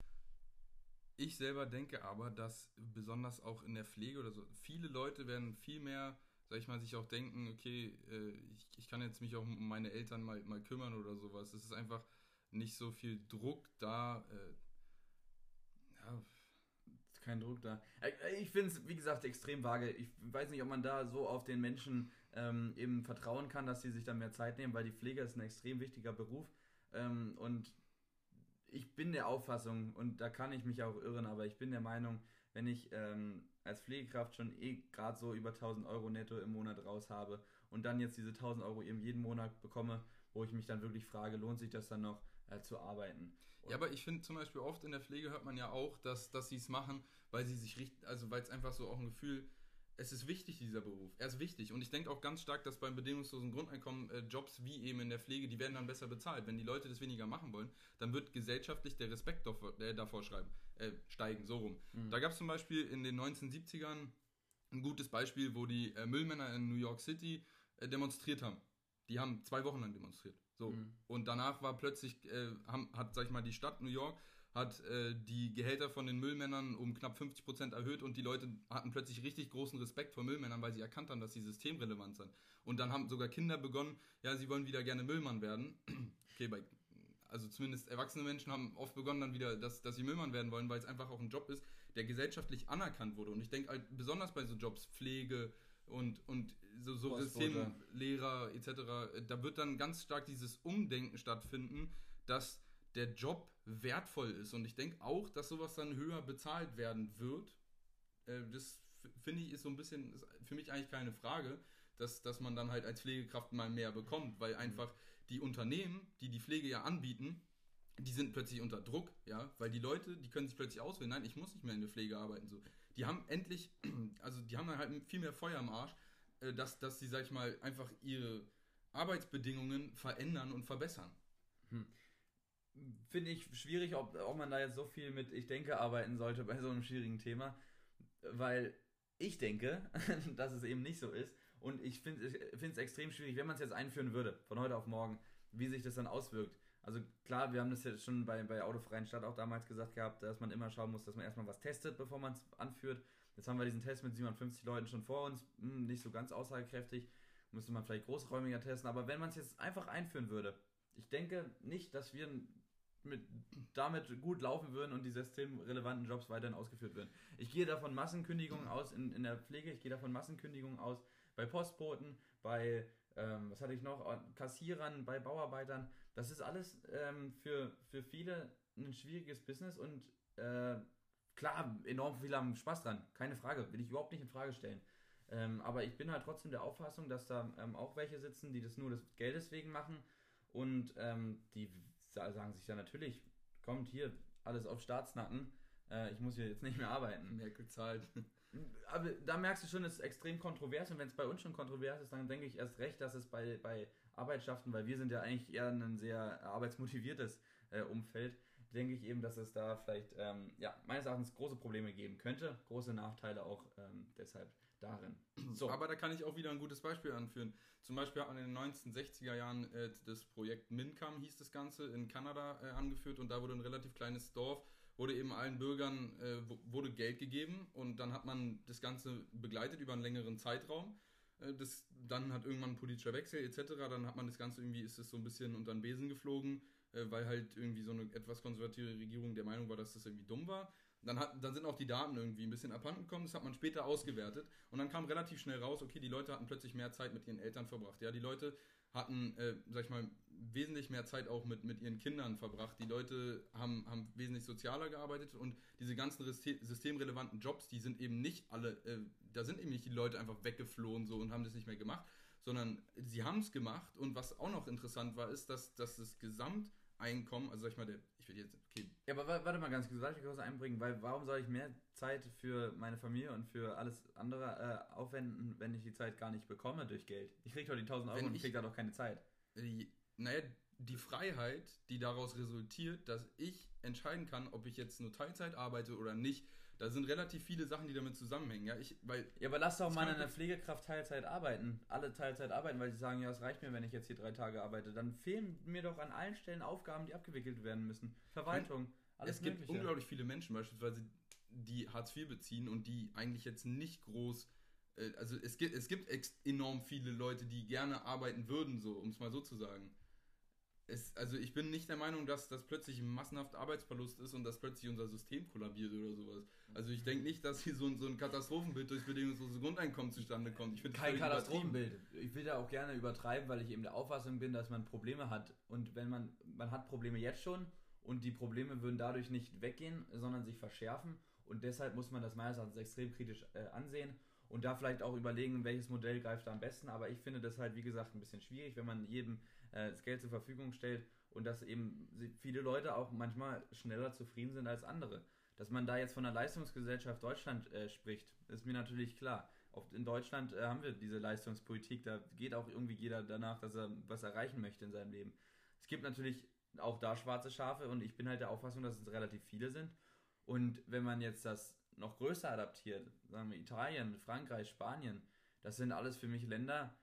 Ich selber denke aber, dass besonders auch in der Pflege oder so, viele Leute werden viel mehr, sag ich mal, sich auch denken, okay, äh, ich, ich kann jetzt mich auch um meine Eltern mal, mal kümmern oder sowas. Es ist einfach nicht so viel Druck da. Äh, ja, kein Druck da. Äh, ich finde es, wie gesagt, extrem vage. Ich weiß nicht, ob man da so auf den Menschen ähm, eben vertrauen kann, dass sie sich da mehr Zeit nehmen, weil die Pflege ist ein extrem wichtiger Beruf. Ähm, und ich bin der Auffassung, und da kann ich mich auch irren, aber ich bin der Meinung, wenn ich ähm, als Pflegekraft schon eh gerade so über 1000 Euro netto im Monat raus habe und dann jetzt diese 1000 Euro eben jeden Monat bekomme, wo ich mich dann wirklich frage, lohnt sich das dann noch äh, zu arbeiten? Ja, aber ich finde zum Beispiel oft in der Pflege hört man ja auch, dass, dass sie es machen, weil sie sich richtig, also weil es einfach so auch ein Gefühl, es ist wichtig, dieser Beruf. Er ist wichtig. Und ich denke auch ganz stark, dass beim bedingungslosen Grundeinkommen äh, Jobs wie eben in der Pflege, die werden dann besser bezahlt. Wenn die Leute das weniger machen wollen, dann wird gesellschaftlich der Respekt davor, äh, davor schreiben, äh, steigen, so rum. Mhm. Da gab es zum Beispiel in den 1970ern ein gutes Beispiel, wo die äh, Müllmänner in New York City äh, demonstriert haben. Die haben zwei Wochen lang demonstriert. So. Mhm. Und danach war plötzlich, äh, haben, hat, sag ich mal, die Stadt New York hat äh, die Gehälter von den Müllmännern um knapp 50 Prozent erhöht und die Leute hatten plötzlich richtig großen Respekt vor Müllmännern, weil sie erkannt haben, dass sie systemrelevant sind. Und dann haben sogar Kinder begonnen, ja, sie wollen wieder gerne Müllmann werden. okay, bei, also zumindest erwachsene Menschen haben oft begonnen dann wieder, dass, dass sie Müllmann werden wollen, weil es einfach auch ein Job ist, der gesellschaftlich anerkannt wurde. Und ich denke halt besonders bei so Jobs, Pflege, und, und so, so Systemlehrer etc., da wird dann ganz stark dieses Umdenken stattfinden, dass der Job wertvoll ist. Und ich denke auch, dass sowas dann höher bezahlt werden wird. Äh, das finde ich ist so ein bisschen, ist für mich eigentlich keine Frage, dass, dass man dann halt als Pflegekraft mal mehr bekommt, weil mhm. einfach die Unternehmen, die die Pflege ja anbieten, die sind plötzlich unter Druck, ja, weil die Leute, die können sich plötzlich auswählen, nein, ich muss nicht mehr in der Pflege arbeiten, so. Die haben endlich, also die haben halt viel mehr Feuer im Arsch, äh, dass, dass sie, sag ich mal, einfach ihre Arbeitsbedingungen verändern und verbessern. Hm finde ich schwierig, ob, ob man da jetzt so viel mit Ich denke arbeiten sollte bei so einem schwierigen Thema, weil ich denke, dass es eben nicht so ist und ich finde es extrem schwierig, wenn man es jetzt einführen würde, von heute auf morgen, wie sich das dann auswirkt. Also klar, wir haben das jetzt schon bei, bei Autofreien Stadt auch damals gesagt gehabt, dass man immer schauen muss, dass man erstmal was testet, bevor man es anführt. Jetzt haben wir diesen Test mit 750 Leuten schon vor uns, hm, nicht so ganz aussagekräftig, müsste man vielleicht großräumiger testen, aber wenn man es jetzt einfach einführen würde, ich denke nicht, dass wir mit, damit gut laufen würden und die systemrelevanten Jobs weiterhin ausgeführt würden. Ich gehe davon Massenkündigungen aus in, in der Pflege, ich gehe davon Massenkündigungen aus bei Postboten, bei ähm, was hatte ich noch, Kassierern, bei Bauarbeitern. Das ist alles ähm, für, für viele ein schwieriges Business und äh, klar, enorm viele haben Spaß dran, keine Frage, will ich überhaupt nicht in Frage stellen. Ähm, aber ich bin halt trotzdem der Auffassung, dass da ähm, auch welche sitzen, die das nur des Geldes wegen machen und ähm, die sagen sich ja natürlich, kommt hier alles auf Staatsnacken, äh, ich muss hier jetzt nicht mehr arbeiten. Merkel zahlt. Aber da merkst du schon, es ist extrem kontrovers und wenn es bei uns schon kontrovers ist, dann denke ich erst recht, dass es bei, bei Arbeitschaften, weil wir sind ja eigentlich eher ein sehr arbeitsmotiviertes äh, Umfeld, denke ich eben, dass es da vielleicht, ähm, ja, meines Erachtens große Probleme geben könnte, große Nachteile auch ähm, deshalb darin. So. Aber da kann ich auch wieder ein gutes Beispiel anführen. Zum Beispiel hat man in den 1960er Jahren äh, das Projekt Mincam, hieß das Ganze, in Kanada äh, angeführt und da wurde ein relativ kleines Dorf, wurde eben allen Bürgern äh, wurde Geld gegeben und dann hat man das Ganze begleitet über einen längeren Zeitraum. Äh, das, dann hat irgendwann ein politischer Wechsel etc. Dann hat man das Ganze irgendwie, ist es so ein bisschen unter den Besen geflogen, äh, weil halt irgendwie so eine etwas konservative Regierung der Meinung war, dass das irgendwie dumm war. Dann, hat, dann sind auch die Daten irgendwie ein bisschen abhanden gekommen, das hat man später ausgewertet und dann kam relativ schnell raus, okay, die Leute hatten plötzlich mehr Zeit mit ihren Eltern verbracht. Ja, die Leute hatten, äh, sag ich mal, wesentlich mehr Zeit auch mit, mit ihren Kindern verbracht. Die Leute haben, haben wesentlich sozialer gearbeitet und diese ganzen systemrelevanten Jobs, die sind eben nicht alle, äh, da sind eben nicht die Leute einfach weggeflohen so und haben das nicht mehr gemacht, sondern sie haben es gemacht und was auch noch interessant war, ist, dass, dass das Gesamt Einkommen, also sag ich mal, der, ich will jetzt, okay. Ja, aber warte mal ganz kurz, darf ich kurz einbringen, weil warum soll ich mehr Zeit für meine Familie und für alles andere äh, aufwenden, wenn ich die Zeit gar nicht bekomme durch Geld? Ich krieg doch die 1000 Euro wenn und ich krieg da doch keine Zeit. Naja, die Freiheit, die daraus resultiert, dass ich entscheiden kann, ob ich jetzt nur Teilzeit arbeite oder nicht, da sind relativ viele Sachen, die damit zusammenhängen. Ja, ich, weil ja aber lass doch mal eine Pflegekraft Teilzeit arbeiten. Alle Teilzeit arbeiten, weil sie sagen, ja, es reicht mir, wenn ich jetzt hier drei Tage arbeite. Dann fehlen mir doch an allen Stellen Aufgaben, die abgewickelt werden müssen. Verwaltung, alles Es gibt unglaublich viele Menschen beispielsweise, die Hartz IV beziehen und die eigentlich jetzt nicht groß äh, also es gibt, es gibt enorm viele Leute, die gerne arbeiten würden, so, um es mal so zu sagen es, also ich bin nicht der Meinung, dass das plötzlich ein massenhaft Arbeitsverlust ist und dass plötzlich unser System kollabiert oder sowas. Also ich denke nicht, dass hier so ein, so ein Katastrophenbild durch bedingungsloses Grundeinkommen zustande kommt. Ich Kein Katastrophenbild. Ich will da auch gerne übertreiben, weil ich eben der Auffassung bin, dass man Probleme hat. Und wenn man, man hat Probleme jetzt schon und die Probleme würden dadurch nicht weggehen, sondern sich verschärfen. Und deshalb muss man das meines Erachtens extrem kritisch äh, ansehen und da vielleicht auch überlegen, welches Modell greift da am besten. Aber ich finde das halt, wie gesagt, ein bisschen schwierig, wenn man jedem äh, das Geld zur Verfügung stellt und dass eben viele Leute auch manchmal schneller zufrieden sind als andere. Dass man da jetzt von der Leistungsgesellschaft Deutschland äh, spricht, ist mir natürlich klar. Oft in Deutschland äh, haben wir diese Leistungspolitik, da geht auch irgendwie jeder danach, dass er was erreichen möchte in seinem Leben. Es gibt natürlich auch da schwarze Schafe und ich bin halt der Auffassung, dass es relativ viele sind. Und wenn man jetzt das noch größer adaptiert, sagen wir Italien, Frankreich, Spanien, das sind alles für mich Länder,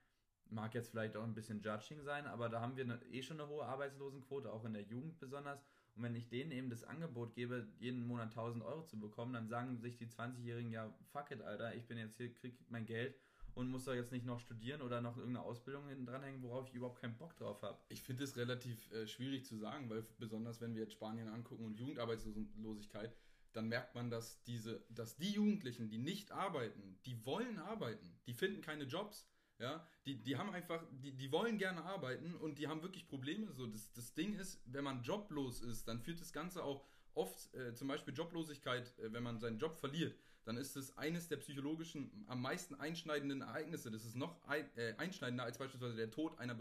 Mag jetzt vielleicht auch ein bisschen Judging sein, aber da haben wir eh schon eine hohe Arbeitslosenquote, auch in der Jugend besonders. Und wenn ich denen eben das Angebot gebe, jeden Monat 1000 Euro zu bekommen, dann sagen sich die 20-Jährigen, ja, fuck it, Alter, ich bin jetzt hier, krieg mein Geld und muss doch jetzt nicht noch studieren oder noch irgendeine Ausbildung hinten dranhängen, worauf ich überhaupt keinen Bock drauf habe. Ich finde es relativ äh, schwierig zu sagen, weil besonders wenn wir jetzt Spanien angucken und Jugendarbeitslosigkeit, dann merkt man, dass diese, dass die Jugendlichen, die nicht arbeiten, die wollen arbeiten, die finden keine Jobs ja, die, die haben einfach, die, die wollen gerne arbeiten und die haben wirklich Probleme. So, das, das Ding ist, wenn man joblos ist, dann führt das Ganze auch oft, äh, zum Beispiel Joblosigkeit, äh, wenn man seinen Job verliert, dann ist es eines der psychologischen, am meisten einschneidenden Ereignisse. Das ist noch ein, äh, einschneidender als beispielsweise der Tod einer,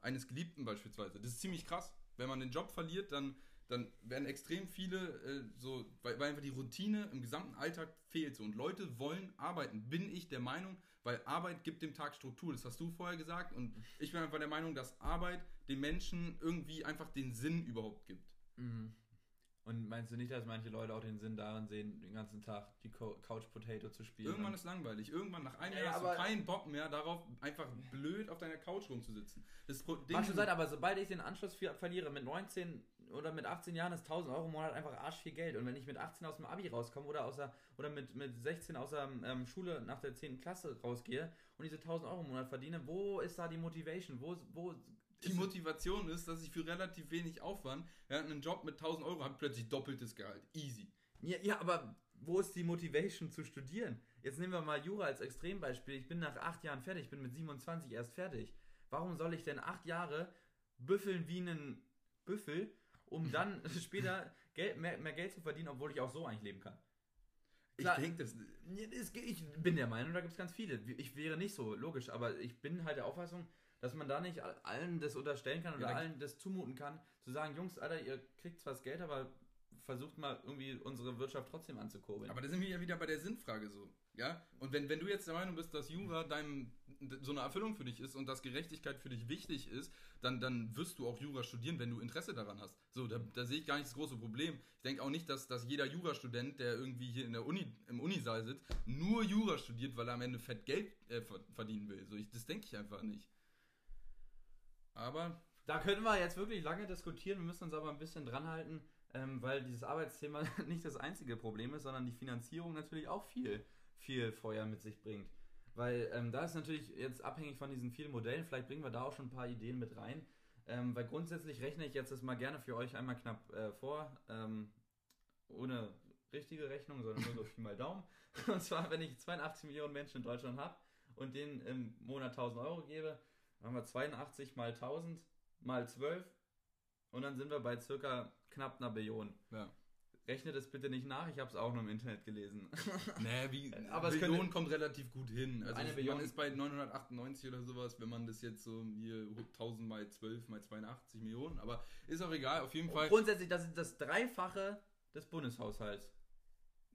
eines Geliebten beispielsweise. Das ist ziemlich krass. Wenn man den Job verliert, dann, dann werden extrem viele äh, so, weil, weil einfach die Routine im gesamten Alltag fehlt. So. Und Leute wollen arbeiten, bin ich der Meinung, weil Arbeit gibt dem Tag Struktur. Das hast du vorher gesagt. Und ich bin einfach der Meinung, dass Arbeit den Menschen irgendwie einfach den Sinn überhaupt gibt. Mhm. Und meinst du nicht, dass manche Leute auch den Sinn darin sehen, den ganzen Tag die Couch Potato zu spielen? Irgendwann ist langweilig. Irgendwann nach einem ja, Jahr hast du keinen Bock mehr darauf, einfach blöd auf deiner Couch rumzusitzen. Das Ding schon seit, aber sobald ich den Anschluss verliere, mit 19 oder mit 18 Jahren ist 1000 Euro im Monat einfach arsch viel Geld. Und wenn ich mit 18 aus dem Abi rauskomme oder, aus der, oder mit, mit 16 aus der ähm, Schule nach der 10. Klasse rausgehe und diese 1000 Euro im Monat verdiene, wo ist da die Motivation? Wo, wo die Motivation ist, dass ich für relativ wenig Aufwand ja, einen Job mit 1000 Euro habe, plötzlich doppeltes Gehalt. Easy. Ja, ja, aber wo ist die Motivation zu studieren? Jetzt nehmen wir mal Jura als Extrembeispiel. Ich bin nach acht Jahren fertig, ich bin mit 27 erst fertig. Warum soll ich denn acht Jahre büffeln wie einen Büffel, um dann später Geld, mehr, mehr Geld zu verdienen, obwohl ich auch so eigentlich leben kann? Klar, ich denke, das. Ich bin der Meinung, da gibt es ganz viele. Ich wäre nicht so, logisch, aber ich bin halt der Auffassung, dass man da nicht allen das unterstellen kann oder ja, allen das zumuten kann, zu sagen, Jungs, Alter, ihr kriegt zwar das Geld, aber versucht mal irgendwie unsere Wirtschaft trotzdem anzukurbeln. Aber da sind wir ja wieder bei der Sinnfrage so. Ja? Und wenn, wenn du jetzt der Meinung bist, dass Jura deinem, so eine Erfüllung für dich ist und dass Gerechtigkeit für dich wichtig ist, dann, dann wirst du auch Jura studieren, wenn du Interesse daran hast. So, da, da sehe ich gar nicht das große Problem. Ich denke auch nicht, dass, dass jeder Jurastudent, der irgendwie hier in der Uni, im Unisaal sitzt, nur Jura studiert, weil er am Ende fett Geld äh, verdienen will. So, ich, das denke ich einfach nicht. Aber. Da können wir jetzt wirklich lange diskutieren, wir müssen uns aber ein bisschen dran halten, ähm, weil dieses Arbeitsthema nicht das einzige Problem ist, sondern die Finanzierung natürlich auch viel viel Feuer mit sich bringt. Weil ähm, da ist natürlich jetzt abhängig von diesen vielen Modellen, vielleicht bringen wir da auch schon ein paar Ideen mit rein. Ähm, weil grundsätzlich rechne ich jetzt das mal gerne für euch einmal knapp äh, vor, ähm, ohne richtige Rechnung, sondern nur so viel mal Daumen. Und zwar, wenn ich 82 Millionen Menschen in Deutschland habe und denen im Monat 1000 Euro gebe, dann haben wir 82 mal 1000 mal 12 und dann sind wir bei circa knapp einer Billion. Ja. Rechne das bitte nicht nach, ich habe es auch nur im Internet gelesen. Nee, wie, aber Billion könnte, kommt relativ gut hin. Also eine Billion man ist bei 998 oder sowas, wenn man das jetzt so hier 1000 mal 12 mal 82 Millionen, aber ist auch egal, auf jeden Fall. Grundsätzlich, das ist das Dreifache des Bundeshaushalts.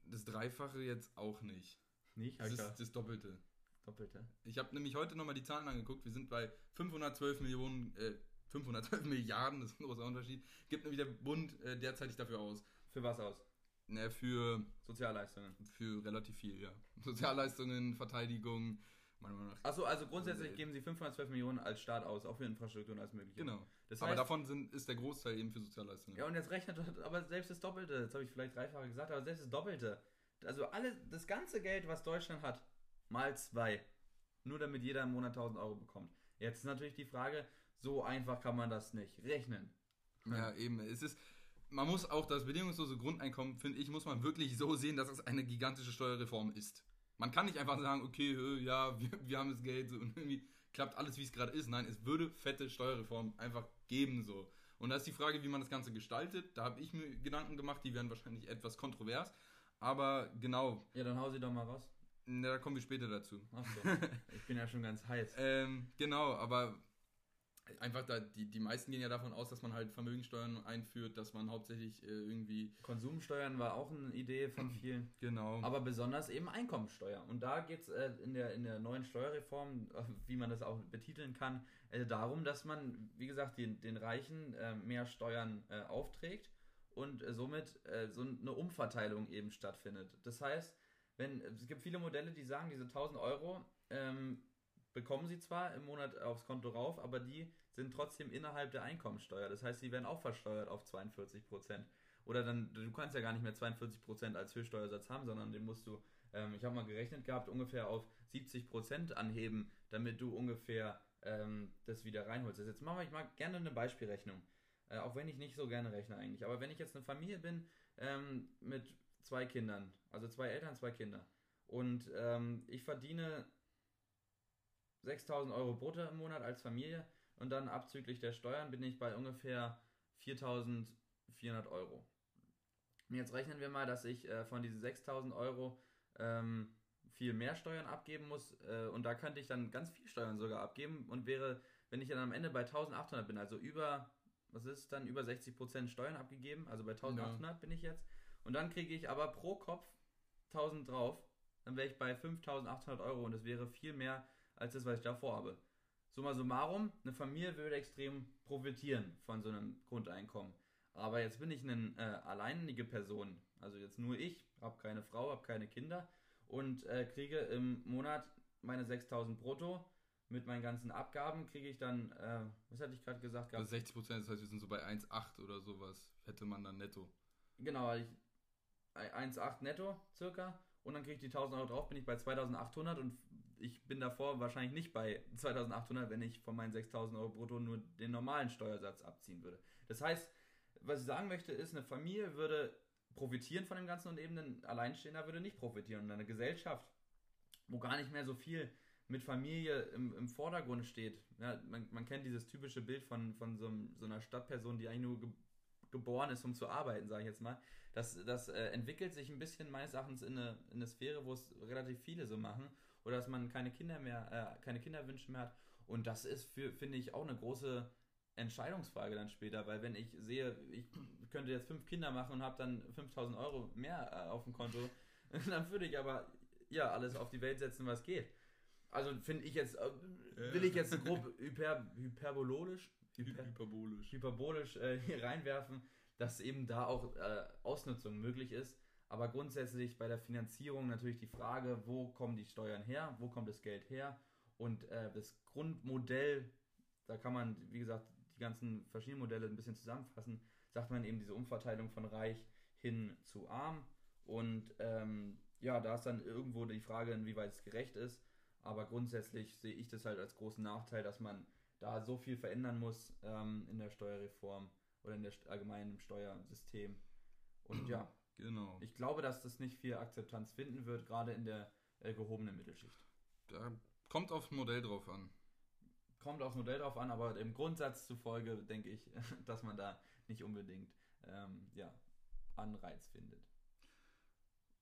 Das Dreifache jetzt auch nicht. Nicht? Das ist das Doppelte. Doppelte. Ich habe nämlich heute nochmal die Zahlen angeguckt. Wir sind bei 512 Millionen, äh, 512 Milliarden, das ist ein großer Unterschied. Gibt nämlich der Bund äh, derzeitig dafür aus. Für was aus? Ne, für Sozialleistungen. Für relativ viel, ja. Sozialleistungen, Verteidigung. Achso, also grundsätzlich geben sie 512 Millionen als Staat aus, auch für Infrastruktur und alles mögliche. Genau. Das aber davon sind, ist der Großteil eben für Sozialleistungen. Ja, und jetzt rechnet aber selbst das Doppelte, jetzt habe ich vielleicht dreifache gesagt, aber selbst das Doppelte. Also alle, das ganze Geld, was Deutschland hat, mal zwei. Nur damit jeder im Monat 1000 Euro bekommt. Jetzt ist natürlich die Frage, so einfach kann man das nicht rechnen. Ja, eben. Es ist, man muss auch das bedingungslose Grundeinkommen, finde ich, muss man wirklich so sehen, dass es eine gigantische Steuerreform ist. Man kann nicht einfach sagen, okay, ja, wir, wir haben das Geld und irgendwie klappt alles, wie es gerade ist. Nein, es würde fette Steuerreform einfach geben so. Und da ist die Frage, wie man das Ganze gestaltet. Da habe ich mir Gedanken gemacht, die werden wahrscheinlich etwas kontrovers. Aber genau. Ja, dann hau sie doch mal raus. Na, da kommen wir später dazu. Ach so. ich bin ja schon ganz heiß. ähm, genau, aber einfach da, die, die meisten gehen ja davon aus, dass man halt Vermögensteuern einführt, dass man hauptsächlich äh, irgendwie. Konsumsteuern war auch eine Idee von vielen. Genau. Aber besonders eben Einkommensteuer. Und da geht es äh, in, der, in der neuen Steuerreform, äh, wie man das auch betiteln kann, äh, darum, dass man, wie gesagt, den, den Reichen äh, mehr Steuern äh, aufträgt und somit so eine Umverteilung eben stattfindet. Das heißt, wenn es gibt viele Modelle, die sagen, diese 1000 Euro ähm, bekommen sie zwar im Monat aufs Konto rauf, aber die sind trotzdem innerhalb der Einkommensteuer. Das heißt, sie werden auch versteuert auf 42 Prozent. Oder dann, du kannst ja gar nicht mehr 42 Prozent als Höchststeuersatz haben, sondern den musst du, ähm, ich habe mal gerechnet gehabt, ungefähr auf 70 Prozent anheben, damit du ungefähr ähm, das wieder reinholst. Jetzt mache ich mal gerne eine Beispielrechnung. Äh, auch wenn ich nicht so gerne rechne eigentlich. Aber wenn ich jetzt eine Familie bin ähm, mit zwei Kindern, also zwei Eltern, zwei Kinder, und ähm, ich verdiene 6000 Euro brutto im Monat als Familie und dann abzüglich der Steuern bin ich bei ungefähr 4400 Euro. Und jetzt rechnen wir mal, dass ich äh, von diesen 6000 Euro ähm, viel mehr Steuern abgeben muss äh, und da könnte ich dann ganz viel Steuern sogar abgeben und wäre, wenn ich dann am Ende bei 1800 bin, also über, was ist dann, über 60% Steuern abgegeben, also bei 1800 ja. bin ich jetzt und dann kriege ich aber pro Kopf 1000 drauf, dann wäre ich bei 5800 Euro und es wäre viel mehr als das, was ich davor habe. Summa summarum, eine Familie würde extrem profitieren von so einem Grundeinkommen. Aber jetzt bin ich eine äh, alleinige Person, also jetzt nur ich, habe keine Frau, habe keine Kinder und äh, kriege im Monat meine 6000 brutto. Mit meinen ganzen Abgaben kriege ich dann, äh, was hatte ich gerade gesagt? Also 60 Prozent, das heißt, wir sind so bei 1,8 oder sowas, hätte man dann netto. Genau, 1,8 netto circa und dann kriege ich die 1000 Euro drauf, bin ich bei 2800 und ich bin davor wahrscheinlich nicht bei 2800, wenn ich von meinen 6000 Euro brutto nur den normalen Steuersatz abziehen würde. Das heißt, was ich sagen möchte, ist, eine Familie würde profitieren von dem Ganzen und eben ein Alleinstehender würde nicht profitieren. Und eine Gesellschaft, wo gar nicht mehr so viel mit Familie im, im Vordergrund steht. Ja, man, man kennt dieses typische Bild von, von so, so einer Stadtperson, die eigentlich nur ge geboren ist, um zu arbeiten, sage ich jetzt mal. Das, das äh, entwickelt sich ein bisschen meines Erachtens in eine, in eine Sphäre, wo es relativ viele so machen. Oder dass man keine Kinder mehr, äh, keine Kinderwünsche mehr hat. Und das ist für, finde ich, auch eine große Entscheidungsfrage dann später, weil wenn ich sehe, ich könnte jetzt fünf Kinder machen und habe dann 5000 Euro mehr äh, auf dem Konto, dann würde ich aber ja alles auf die Welt setzen, was geht. Also finde ich jetzt, äh, will ich jetzt grob hyper, hyperbolisch, hyper, hyperbolisch, hyperbolisch äh, hier reinwerfen, dass eben da auch äh, Ausnutzung möglich ist. Aber grundsätzlich bei der Finanzierung natürlich die Frage, wo kommen die Steuern her, wo kommt das Geld her und äh, das Grundmodell, da kann man, wie gesagt, die ganzen verschiedenen Modelle ein bisschen zusammenfassen, sagt man eben diese Umverteilung von reich hin zu arm. Und ähm, ja, da ist dann irgendwo die Frage, inwieweit es gerecht ist. Aber grundsätzlich sehe ich das halt als großen Nachteil, dass man da so viel verändern muss ähm, in der Steuerreform oder in der allgemeinen Steuersystem. Und ja, genau. ich glaube, dass das nicht viel Akzeptanz finden wird, gerade in der äh, gehobenen Mittelschicht. Da kommt aufs Modell drauf an. Kommt aufs Modell drauf an, aber im Grundsatz zufolge denke ich, dass man da nicht unbedingt ähm, ja, Anreiz findet.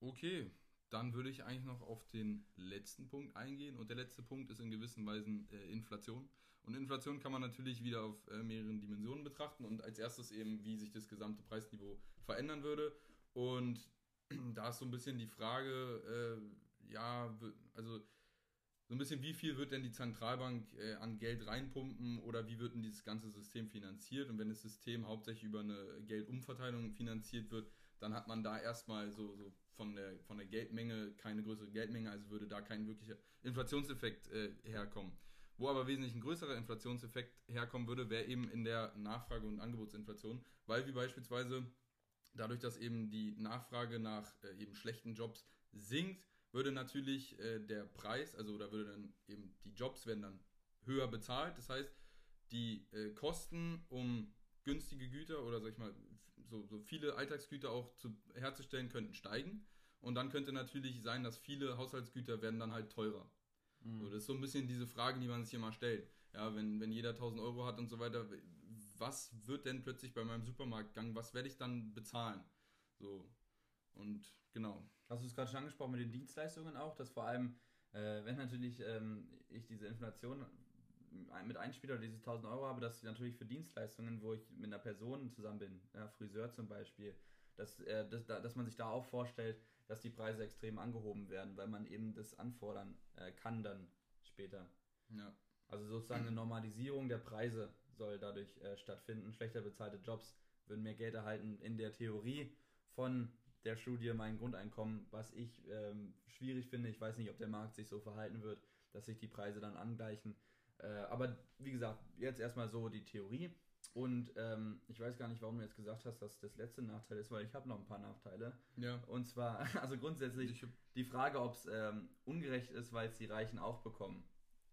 Okay, dann würde ich eigentlich noch auf den letzten Punkt eingehen. Und der letzte Punkt ist in gewissen Weisen äh, Inflation. Und Inflation kann man natürlich wieder auf äh, mehreren Dimensionen betrachten. Und als erstes eben, wie sich das gesamte Preisniveau verändern würde. Und da ist so ein bisschen die Frage, äh, ja, also so ein bisschen, wie viel wird denn die Zentralbank äh, an Geld reinpumpen oder wie wird denn dieses ganze System finanziert? Und wenn das System hauptsächlich über eine Geldumverteilung finanziert wird, dann hat man da erstmal so, so von, der, von der Geldmenge keine größere Geldmenge, also würde da kein wirklicher Inflationseffekt äh, herkommen. Wo aber wesentlich ein größerer Inflationseffekt herkommen würde, wäre eben in der Nachfrage- und Angebotsinflation, weil wie beispielsweise dadurch, dass eben die Nachfrage nach äh, eben schlechten Jobs sinkt, würde natürlich äh, der Preis, also da würde dann eben die Jobs werden dann höher bezahlt. Das heißt, die äh, Kosten, um günstige Güter oder sag ich mal so, so viele Alltagsgüter auch zu, herzustellen, könnten steigen. Und dann könnte natürlich sein, dass viele Haushaltsgüter werden dann halt teurer. Mhm. So, das ist so ein bisschen diese Frage, die man sich immer stellt. Ja, wenn, wenn jeder 1000 Euro hat und so weiter, was wird denn plötzlich bei meinem Supermarktgang, was werde ich dann bezahlen? So, und genau. Hast du es gerade schon angesprochen mit den Dienstleistungen auch, dass vor allem, äh, wenn natürlich ähm, ich diese Inflation mit einspiele oder diese 1000 Euro habe, dass ich natürlich für Dienstleistungen, wo ich mit einer Person zusammen bin, ja, Friseur zum Beispiel, dass, äh, dass, dass man sich da auch vorstellt, dass die Preise extrem angehoben werden, weil man eben das anfordern äh, kann dann später. Ja. Also sozusagen eine Normalisierung der Preise soll dadurch äh, stattfinden. Schlechter bezahlte Jobs würden mehr Geld erhalten in der Theorie von der Studie mein Grundeinkommen, was ich ähm, schwierig finde. Ich weiß nicht, ob der Markt sich so verhalten wird, dass sich die Preise dann angleichen. Äh, aber wie gesagt, jetzt erstmal so die Theorie. Und ähm, ich weiß gar nicht, warum du jetzt gesagt hast, dass das letzte Nachteil ist, weil ich habe noch ein paar Nachteile. Ja. Und zwar, also grundsätzlich die Frage, ob es ähm, ungerecht ist, weil es die Reichen auch bekommen.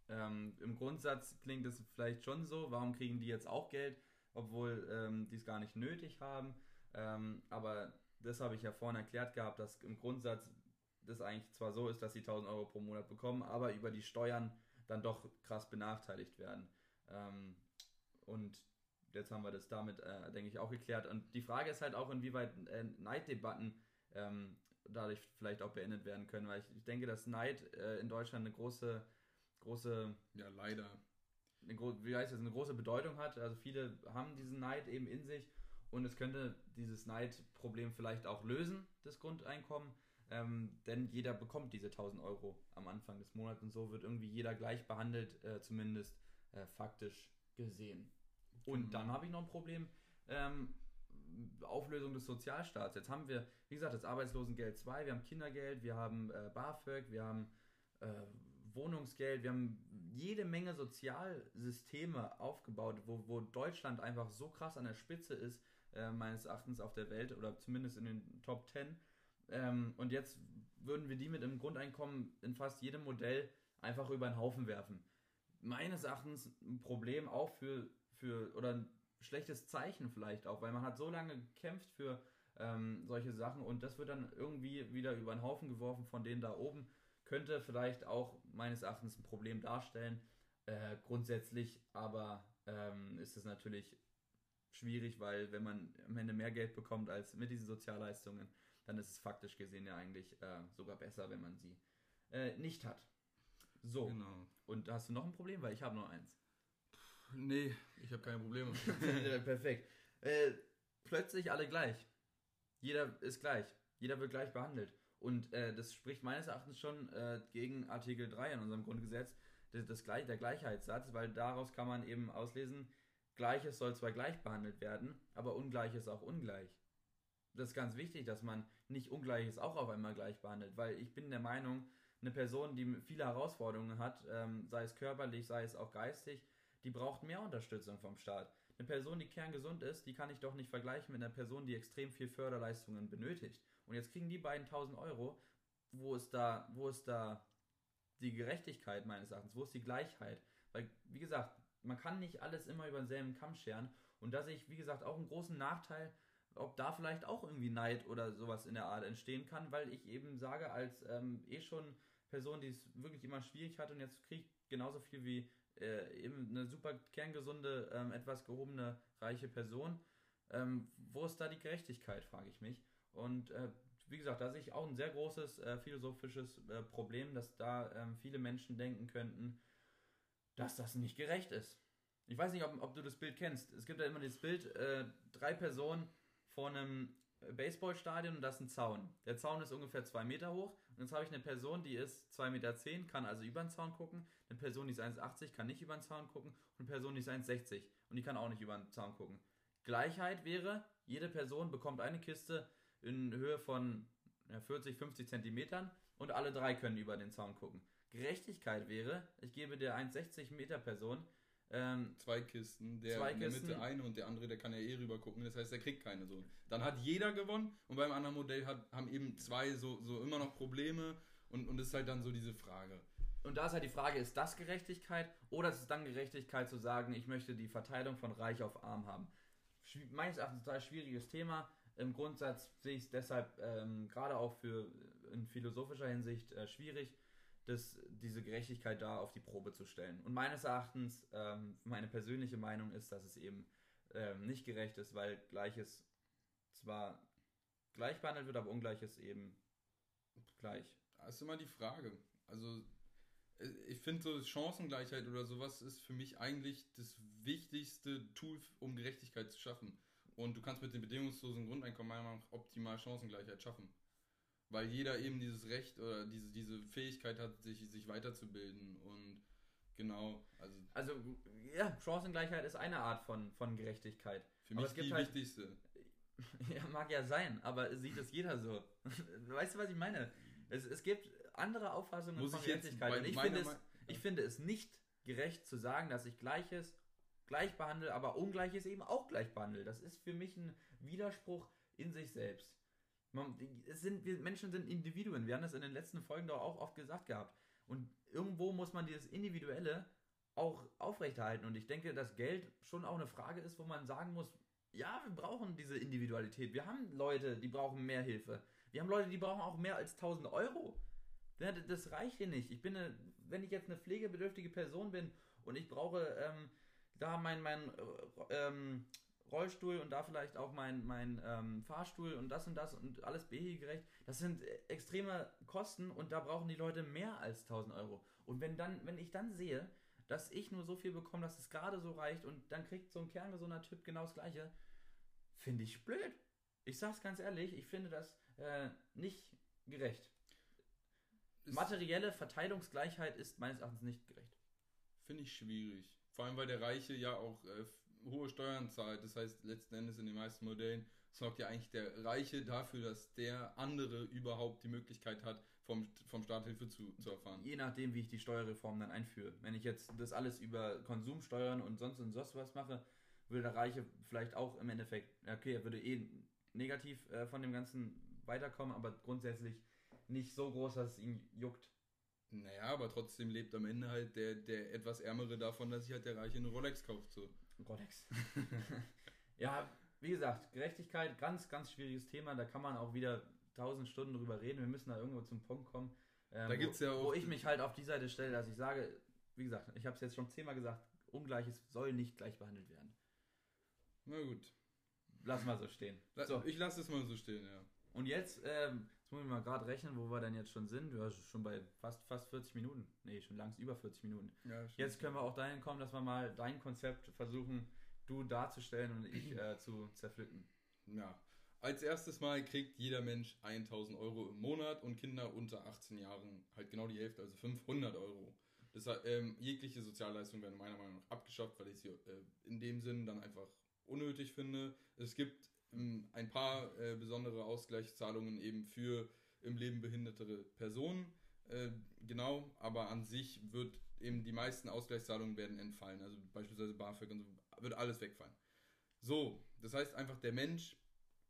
Ähm, Im Grundsatz klingt es vielleicht schon so, warum kriegen die jetzt auch Geld, obwohl ähm, die es gar nicht nötig haben. Ähm, aber das habe ich ja vorhin erklärt gehabt, dass im Grundsatz das eigentlich zwar so ist, dass sie 1000 Euro pro Monat bekommen, aber über die Steuern dann doch krass benachteiligt werden. Ähm, und jetzt haben wir das damit, äh, denke ich, auch geklärt. Und die Frage ist halt auch, inwieweit äh, Neiddebatten ähm, dadurch vielleicht auch beendet werden können, weil ich, ich denke, dass Neid äh, in Deutschland eine große, große. Ja, leider. Eine, wie heißt das, eine große Bedeutung hat. Also viele haben diesen Neid eben in sich und es könnte dieses Neidproblem vielleicht auch lösen, das Grundeinkommen. Ähm, denn jeder bekommt diese 1000 Euro am Anfang des Monats und so wird irgendwie jeder gleich behandelt, äh, zumindest äh, faktisch gesehen. Und mhm. dann habe ich noch ein Problem. Ähm, Auflösung des Sozialstaats. Jetzt haben wir, wie gesagt, das Arbeitslosengeld 2, wir haben Kindergeld, wir haben äh, BAföG, wir haben äh, Wohnungsgeld, wir haben jede Menge Sozialsysteme aufgebaut, wo, wo Deutschland einfach so krass an der Spitze ist, äh, meines Erachtens auf der Welt oder zumindest in den Top 10. Ähm, und jetzt würden wir die mit einem Grundeinkommen in fast jedem Modell einfach über den Haufen werfen. Meines Erachtens ein Problem auch für, für oder ein schlechtes Zeichen vielleicht auch, weil man hat so lange gekämpft für ähm, solche Sachen und das wird dann irgendwie wieder über den Haufen geworfen von denen da oben. Könnte vielleicht auch meines Erachtens ein Problem darstellen. Äh, grundsätzlich aber ähm, ist es natürlich schwierig, weil wenn man am Ende mehr Geld bekommt als mit diesen Sozialleistungen, dann ist es faktisch gesehen ja eigentlich äh, sogar besser, wenn man sie äh, nicht hat. So. Genau. Und hast du noch ein Problem? Weil ich habe nur eins. Nee, ich habe keine Probleme. Perfekt. Äh, plötzlich alle gleich. Jeder ist gleich. Jeder wird gleich behandelt. Und äh, das spricht meines Erachtens schon äh, gegen Artikel 3 in unserem Grundgesetz, das, das, der Gleichheitssatz, weil daraus kann man eben auslesen, Gleiches soll zwar gleich behandelt werden, aber Ungleiches auch ungleich. Das ist ganz wichtig, dass man nicht Ungleiches auch auf einmal gleich behandelt, weil ich bin der Meinung, eine Person, die viele Herausforderungen hat, ähm, sei es körperlich, sei es auch geistig, die braucht mehr Unterstützung vom Staat. Eine Person, die kerngesund ist, die kann ich doch nicht vergleichen mit einer Person, die extrem viel Förderleistungen benötigt. Und jetzt kriegen die beiden 1000 Euro. Wo ist da, wo ist da die Gerechtigkeit meines Erachtens? Wo ist die Gleichheit? Weil, wie gesagt, man kann nicht alles immer über denselben Kamm scheren. Und da sehe ich, wie gesagt, auch einen großen Nachteil, ob da vielleicht auch irgendwie Neid oder sowas in der Art entstehen kann, weil ich eben sage, als ähm, eh schon Person, die es wirklich immer schwierig hat und jetzt kriegt genauso viel wie äh, eben eine super kerngesunde, ähm, etwas gehobene, reiche Person. Ähm, wo ist da die Gerechtigkeit, frage ich mich. Und äh, wie gesagt, da sehe ich auch ein sehr großes äh, philosophisches äh, Problem, dass da ähm, viele Menschen denken könnten, dass das nicht gerecht ist. Ich weiß nicht, ob, ob du das Bild kennst. Es gibt ja immer das Bild, äh, drei Personen vor einem Baseballstadion und das ist ein Zaun. Der Zaun ist ungefähr zwei Meter hoch. Und jetzt habe ich eine Person, die ist 2,10 Meter, kann also über den Zaun gucken. Eine Person, die ist 1,80, kann nicht über den Zaun gucken. Und eine Person, die ist 1,60 und die kann auch nicht über den Zaun gucken. Gleichheit wäre, jede Person bekommt eine Kiste in Höhe von ja, 40, 50 Zentimetern und alle drei können über den Zaun gucken. Gerechtigkeit wäre, ich gebe der 1,60 Meter Person ähm, zwei Kisten, der zwei in der Kisten. Mitte eine und der andere, der kann ja eh rüber gucken, das heißt, der kriegt keine so. Dann hat jeder gewonnen und beim anderen Modell hat, haben eben zwei so, so immer noch Probleme und, und ist halt dann so diese Frage. Und da ist halt die Frage, ist das Gerechtigkeit oder ist es dann Gerechtigkeit zu sagen, ich möchte die Verteilung von Reich auf Arm haben? Meines Erachtens ein total schwieriges Thema. Im Grundsatz sehe ich es deshalb ähm, gerade auch für in philosophischer Hinsicht äh, schwierig, das, diese Gerechtigkeit da auf die Probe zu stellen. Und meines Erachtens, ähm, meine persönliche Meinung ist, dass es eben ähm, nicht gerecht ist, weil Gleiches zwar gleich behandelt wird, aber Ungleiches eben gleich. Das ist immer die Frage. Also äh, ich finde so Chancengleichheit oder sowas ist für mich eigentlich das wichtigste Tool, um Gerechtigkeit zu schaffen. Und du kannst mit dem bedingungslosen Grundeinkommen meiner Meinung nach optimal Chancengleichheit schaffen. Weil jeder eben dieses Recht oder diese, diese Fähigkeit hat, sich, sich weiterzubilden und genau, also. Also, ja, Chancengleichheit ist eine Art von, von Gerechtigkeit. Für mich die halt, wichtigste. Ja, mag ja sein, aber sieht es jeder so. weißt du, was ich meine? Es, es gibt andere Auffassungen Muss von Gerechtigkeit. Und ich finde, es, ich finde es nicht gerecht zu sagen, dass ich Gleiches gleich behandle, aber Ungleiches eben auch gleich behandle. Das ist für mich ein Widerspruch in sich selbst. Man, es sind, wir Menschen sind Individuen. Wir haben das in den letzten Folgen doch auch oft gesagt gehabt. Und irgendwo muss man dieses Individuelle auch aufrechterhalten. Und ich denke, dass Geld schon auch eine Frage ist, wo man sagen muss, ja, wir brauchen diese Individualität. Wir haben Leute, die brauchen mehr Hilfe. Wir haben Leute, die brauchen auch mehr als 1000 Euro. Das reicht hier nicht. Ich bin eine, wenn ich jetzt eine pflegebedürftige Person bin und ich brauche ähm, da mein, mein äh, ähm, Rollstuhl und da vielleicht auch mein, mein ähm, Fahrstuhl und das und das und alles behegerecht. Das sind äh, extreme Kosten und da brauchen die Leute mehr als 1000 Euro. Und wenn dann, wenn ich dann sehe, dass ich nur so viel bekomme, dass es gerade so reicht und dann kriegt so ein kerngesunder Typ genau das Gleiche, finde ich blöd. Ich sag's ganz ehrlich, ich finde das äh, nicht gerecht. Materielle Verteilungsgleichheit ist meines Erachtens nicht gerecht. Finde ich schwierig. Vor allem, weil der Reiche ja auch äh, hohe Steuern zahlt. Das heißt, letzten Endes in den meisten Modellen sorgt ja eigentlich der Reiche dafür, dass der andere überhaupt die Möglichkeit hat, vom, vom Staat Hilfe zu, zu erfahren. Je nachdem, wie ich die Steuerreform dann einführe. Wenn ich jetzt das alles über Konsumsteuern und sonst und sonst was mache, würde der Reiche vielleicht auch im Endeffekt, okay, er würde eh negativ äh, von dem Ganzen weiterkommen, aber grundsätzlich nicht so groß, dass es ihn juckt. Naja, aber trotzdem lebt am Ende halt der, der etwas Ärmere davon, dass sich halt der Reiche eine Rolex kauft. So. Rolex. ja, wie gesagt, Gerechtigkeit, ganz, ganz schwieriges Thema. Da kann man auch wieder tausend Stunden drüber reden. Wir müssen da irgendwo zum Punkt kommen. Ähm, Da gibt's wo, ja auch- Wo ich mich halt auf die Seite stelle, dass ich sage, wie gesagt, ich habe es jetzt schon zehnmal gesagt, Ungleiches soll nicht gleich behandelt werden. Na gut. Lass mal so stehen. La- So, Ich lasse es mal so stehen, ja. und jetzt, ähm, jetzt muss ich mal gerade rechnen, wo wir denn jetzt schon sind. Ja, schon bei fast, fast 40 Minuten. Nee, schon langsam über 40 Minuten. ja Jetzt können wir auch dahin kommen, dass wir mal dein Konzept versuchen, du darzustellen und ich äh, zu zerpflücken. Ja. Als erstes Mal kriegt jeder Mensch 1000 Euro im Monat und Kinder unter 18 Jahren halt genau die Hälfte, also 500 Euro. Das, ähm, jegliche Sozialleistungen werden meiner Meinung nach abgeschafft, weil ich sie äh, in dem Sinn dann einfach unnötig finde. Es gibt ein paar äh, besondere Ausgleichszahlungen eben für im Leben behindertere Personen. Äh, genau, aber an sich wird eben die meisten Ausgleichszahlungen werden entfallen. Also beispielsweise BAföG und so wird alles wegfallen. So, das heißt einfach, der Mensch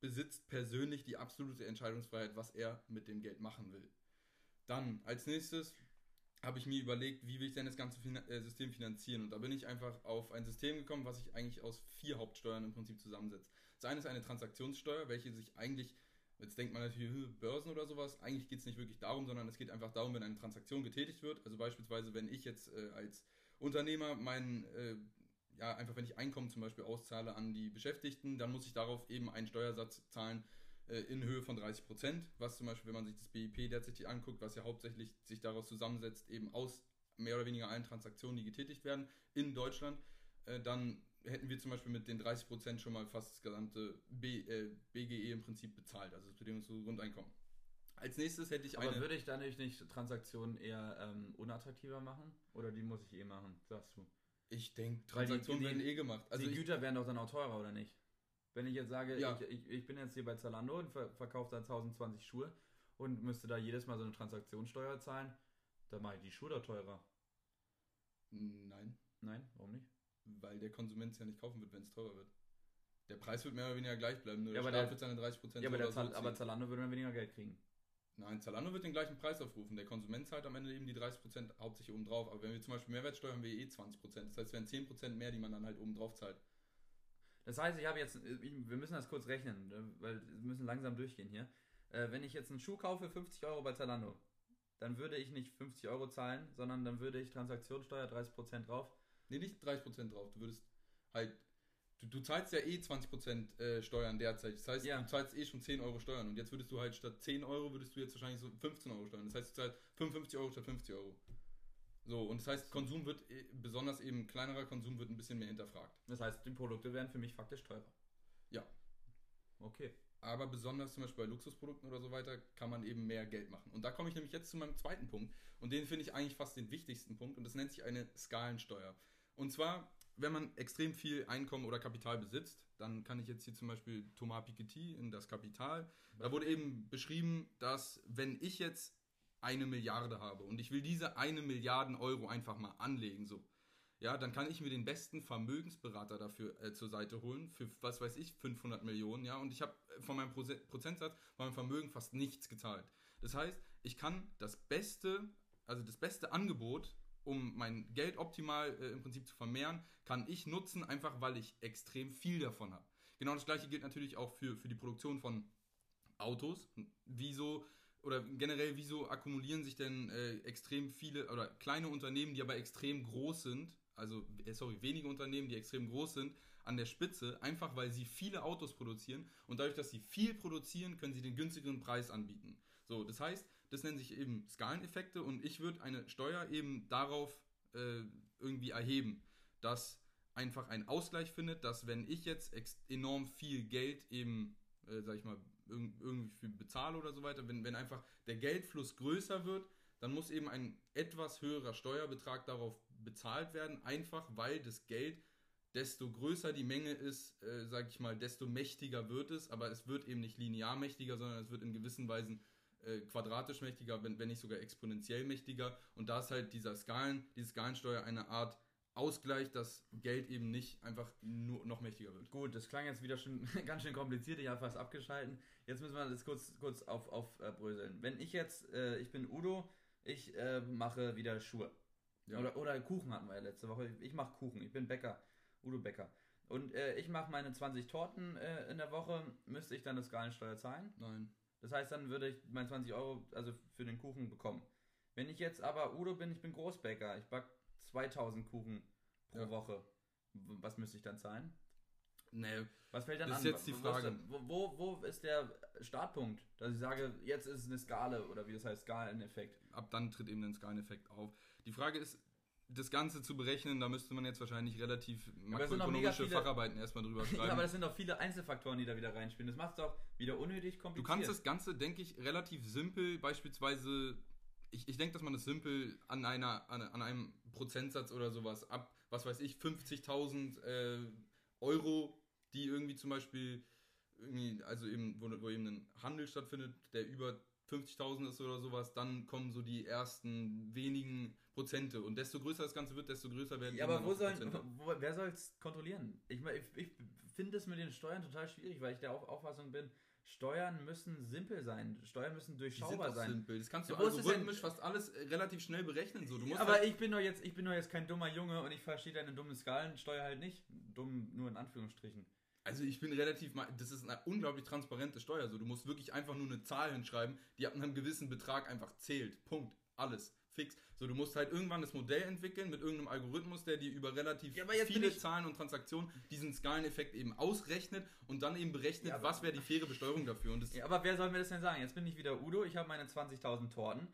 besitzt persönlich die absolute Entscheidungsfreiheit, was er mit dem Geld machen will. Dann als nächstes habe ich mir überlegt, wie will ich denn das ganze Finan äh, System finanzieren? Und da bin ich einfach auf ein System gekommen, was sich eigentlich aus vier Hauptsteuern im Prinzip zusammensetzt. Das eine ist eine Transaktionssteuer, welche sich eigentlich, jetzt denkt man natürlich, "Hm, Börsen oder sowas, eigentlich geht es nicht wirklich darum, sondern es geht einfach darum, wenn eine Transaktion getätigt wird. Also beispielsweise, wenn ich jetzt äh, als Unternehmer meinen äh, ja, einfach wenn ich Einkommen zum Beispiel auszahle an die Beschäftigten, dann muss ich darauf eben einen Steuersatz zahlen äh, in Höhe von 30 Prozent, was zum Beispiel, wenn man sich das BIP derzeit anguckt, was ja hauptsächlich sich daraus zusammensetzt, eben aus mehr oder weniger allen Transaktionen, die getätigt werden in Deutschland, äh, dann hätten wir zum Beispiel mit den 30 Prozent schon mal fast das gesamte B, äh, BGE im Prinzip bezahlt, also das bedingungslose Grundeinkommen. Als nächstes hätte ich Aber eine... würde ich dadurch nicht Transaktionen eher ähm, unattraktiver machen? Oder die muss ich eh machen, sagst du? Ich denke, Weil die- Transaktionen die- werden eh gemacht. Also die ich, Güter werden doch dann auch teurer, oder nicht? Wenn ich jetzt sage, Ja. ich, ich, ich bin jetzt hier bei Zalando und ver verkaufe da 1020 Schuhe und müsste da jedes Mal so eine Transaktionssteuer zahlen, dann mache ich die Schuhe doch teurer. nein. Nein, warum nicht? Weil der Konsument es ja nicht kaufen wird, wenn es teurer wird. Der Preis wird mehr oder weniger gleich bleiben, nur Ja, der Staat wird seine 30% Ja, aber, der Zal so aber. Zalando würde dann weniger Geld kriegen. Nein, Zalando wird den gleichen Preis aufrufen. Der Konsument zahlt am Ende eben die 30% hauptsächlich oben drauf. Aber wenn wir zum Beispiel Mehrwertsteuer haben, wir eh 20%. Das heißt, es wären 10% mehr, die man dann halt oben drauf zahlt. Das heißt, ich habe jetzt, wir müssen das kurz rechnen, äh, weil wir müssen langsam durchgehen hier. Äh, wenn ich jetzt einen Schuh kaufe, 50 Euro bei Zalando, dann würde ich nicht 50 Euro zahlen, sondern dann würde ich Transaktionssteuer 30% drauf. Nee, nicht 30% drauf. Du würdest halt. Du, du zahlst ja eh 20% äh, Steuern derzeit. Das heißt, Ja. du zahlst eh schon 10 Euro Steuern. Und jetzt würdest du halt statt 10 Euro, würdest du jetzt wahrscheinlich so 15 Euro Steuern. Das heißt, du zahlst 55 Euro statt 50 Euro. So, und das heißt, Konsum wird, eh- besonders eben kleinerer Konsum wird ein bisschen mehr hinterfragt. Das heißt, die Produkte wären für mich faktisch teurer. Ja. Okay. Aber besonders zum Beispiel bei Luxusprodukten oder so weiter kann man eben mehr Geld machen. Und da komme ich nämlich jetzt zu meinem zweiten Punkt. Und den finde ich eigentlich fast den wichtigsten Punkt. Und das nennt sich eine Skalensteuer. Und zwar, wenn man extrem viel Einkommen oder Kapital besitzt, dann kann ich jetzt hier zum Beispiel Thomas Piketty in das Kapital. Da wurde eben beschrieben, dass wenn ich jetzt eine Milliarde habe und ich will diese eine Milliarden Euro einfach mal anlegen, so, ja, dann kann ich mir den besten Vermögensberater dafür äh, zur Seite holen, für was weiß ich, 500 Millionen, ja, und ich habe von meinem Prose- Prozentsatz, von meinem Vermögen fast nichts gezahlt. Das heißt, ich kann das beste, also das beste Angebot, um mein Geld optimal äh, im Prinzip zu vermehren, kann ich nutzen, einfach weil ich extrem viel davon habe. Genau das gleiche gilt natürlich auch für, für die Produktion von Autos. Wieso oder generell, wieso akkumulieren sich denn äh, extrem viele oder kleine Unternehmen, die aber extrem groß sind, also äh, sorry, wenige Unternehmen, die extrem groß sind, an der Spitze, einfach weil sie viele Autos produzieren und dadurch, dass sie viel produzieren, können sie den günstigeren Preis anbieten. So, das heißt, das nennen sich eben Skaleneffekte und ich würde eine Steuer eben darauf äh, irgendwie erheben, dass einfach ein Ausgleich findet, dass wenn ich jetzt enorm viel Geld eben, äh, sag ich mal, irg- irgendwie für bezahle oder so weiter, wenn, wenn einfach der Geldfluss größer wird, dann muss eben ein etwas höherer Steuerbetrag darauf bezahlt werden, einfach weil das Geld, desto größer die Menge ist, äh, sag ich mal, desto mächtiger wird es, aber es wird eben nicht linear mächtiger, sondern es wird in gewissen Weisen äh, quadratisch mächtiger, wenn, wenn nicht sogar exponentiell mächtiger. Und da ist halt dieser Skalen, diese Skalensteuer eine Art Ausgleich, dass Geld eben nicht einfach nur noch mächtiger wird. Gut, das klang jetzt wieder schon ganz schön kompliziert, ich habe fast abgeschalten. Jetzt müssen wir das kurz, kurz auf, aufbröseln. Wenn ich jetzt, äh, ich bin Udo, ich äh, mache wieder Schuhe. Ja. Oder, oder Kuchen hatten wir ja letzte Woche. Ich mache Kuchen, ich bin Bäcker, Udo Bäcker. Und äh, ich mache meine 20 Torten äh, in der Woche, müsste ich dann das Skalensteuer zahlen? Nein. Das heißt, dann würde ich meine 20 Euro also für den Kuchen bekommen. Wenn ich jetzt aber Udo bin, ich bin Großbäcker, ich back 2000 Kuchen pro Ja. Woche. Was müsste ich dann zahlen? Nee, Was fällt dann Das an? ist jetzt die Wo- Frage. Wo, wo, wo ist der Startpunkt, dass ich sage, jetzt ist es eine Skala oder wie das heißt, Skaleneffekt? ab dann tritt eben ein Skaleneffekt auf. Die Frage ist, das Ganze zu berechnen, da müsste man jetzt wahrscheinlich relativ auch makroökonomische viele- Facharbeiten erstmal drüber Ja, schreiben. aber das sind doch viele Einzelfaktoren, die da wieder reinspielen. Das macht es doch wieder unnötig Du kompliziert. kannst das Ganze, denke ich, relativ simpel, beispielsweise, ich, ich denke, dass man das simpel an, einer, an, an einem Prozentsatz oder sowas ab, was weiß ich, 50.000 äh, Euro, die irgendwie zum Beispiel, irgendwie, also eben, wo, wo eben ein Handel stattfindet, der über 50.000 ist oder sowas, dann kommen so die ersten wenigen Prozente. Und desto größer das Ganze wird, desto größer werden Ja, eben aber wo die sollen, wo, wer soll es kontrollieren? Ich, mein, ich, ich finde es mit den Steuern total schwierig, weil ich der Auf Auffassung bin, Steuern müssen simpel sein. Steuern müssen Die durchschaubar sein. simpel. Das kannst du Ja, algorithmisch fast alles äh, relativ schnell berechnen. So. Aber halt, ich bin doch jetzt, ich bin doch jetzt kein dummer Junge und ich verstehe deine dumme Skalensteuer halt nicht. Dumm nur in Anführungsstrichen. Also ich bin relativ, das ist eine unglaublich transparente Steuer. So, du musst wirklich einfach nur eine Zahl hinschreiben, die ab einem gewissen Betrag einfach zählt. Punkt. Alles. Fix. So, du musst halt irgendwann das Modell entwickeln mit irgendeinem Algorithmus, der dir über relativ Ja, viele Zahlen und Transaktionen diesen Skaleneffekt eben ausrechnet und dann eben berechnet, Ja, was wäre die faire Besteuerung dafür. Und das, Ja, aber wer soll mir das denn sagen? Jetzt bin ich wieder Udo, ich habe meine 20.000 Torten.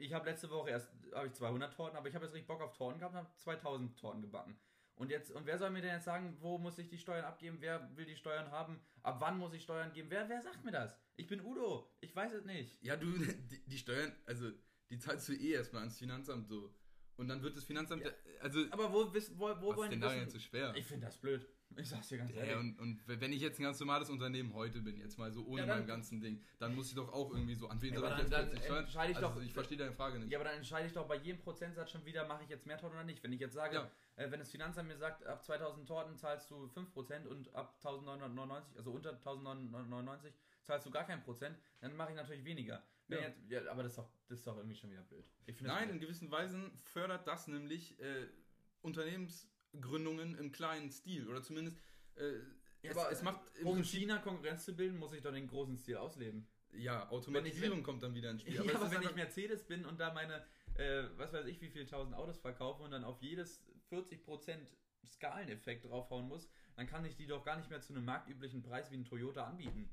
Ich habe letzte Woche erst habe ich 200 Torten, aber ich habe jetzt richtig Bock auf Torten gehabt und habe 2000 Torten gebacken. Und jetzt und wer soll mir denn jetzt sagen, wo muss ich die Steuern abgeben? Wer will die Steuern haben? Ab wann muss ich Steuern geben? Wer wer sagt mir das? Ich bin Udo. Ich weiß es nicht. ja, du, die, die Steuern, also die zahlst du eh erstmal ans Finanzamt so. Und dann wird das Finanzamt, Ja. also, Aber wo wo, wo was wollen ist denn wissen? jetzt so schwer? Ich finde das blöd. Ich sag's dir ganz ehrlich. Und, und wenn ich jetzt ein ganz normales Unternehmen heute bin, jetzt mal so ohne Ja, dann- mein ganzen Ding, dann muss ich doch auch irgendwie so, an wen soll ich jetzt plötzlich ich also, doch- ich verstehe deine Frage nicht. Ja, aber dann entscheide ich doch bei jedem Prozentsatz schon wieder, mache ich jetzt mehr Torten oder nicht. Wenn ich jetzt sage, Ja. äh, wenn das Finanzamt mir sagt, ab 2000 Torten zahlst du 5% und ab 1999, also unter 1999 zahlst du gar kein Prozent, dann mache ich natürlich weniger. Ja. Jetzt, ja, aber das ist, doch, das ist doch irgendwie schon wieder blöd. Nein, in blöd. gewissen Weisen fördert das nämlich äh, Unternehmensgründungen im kleinen Stil oder zumindest äh, Ja, es, aber es macht um Prinzip, China Konkurrenz zu bilden, muss ich doch den großen Stil ausleben. ja, Automatisierung kommt dann wieder ins Spiel. Ja, es aber wenn ich Mercedes bin und da meine, äh, was weiß ich, wie viel tausend Autos verkaufe und dann auf jedes 40% Skaleneffekt draufhauen muss, dann kann ich die doch gar nicht mehr zu einem marktüblichen Preis wie ein Toyota anbieten.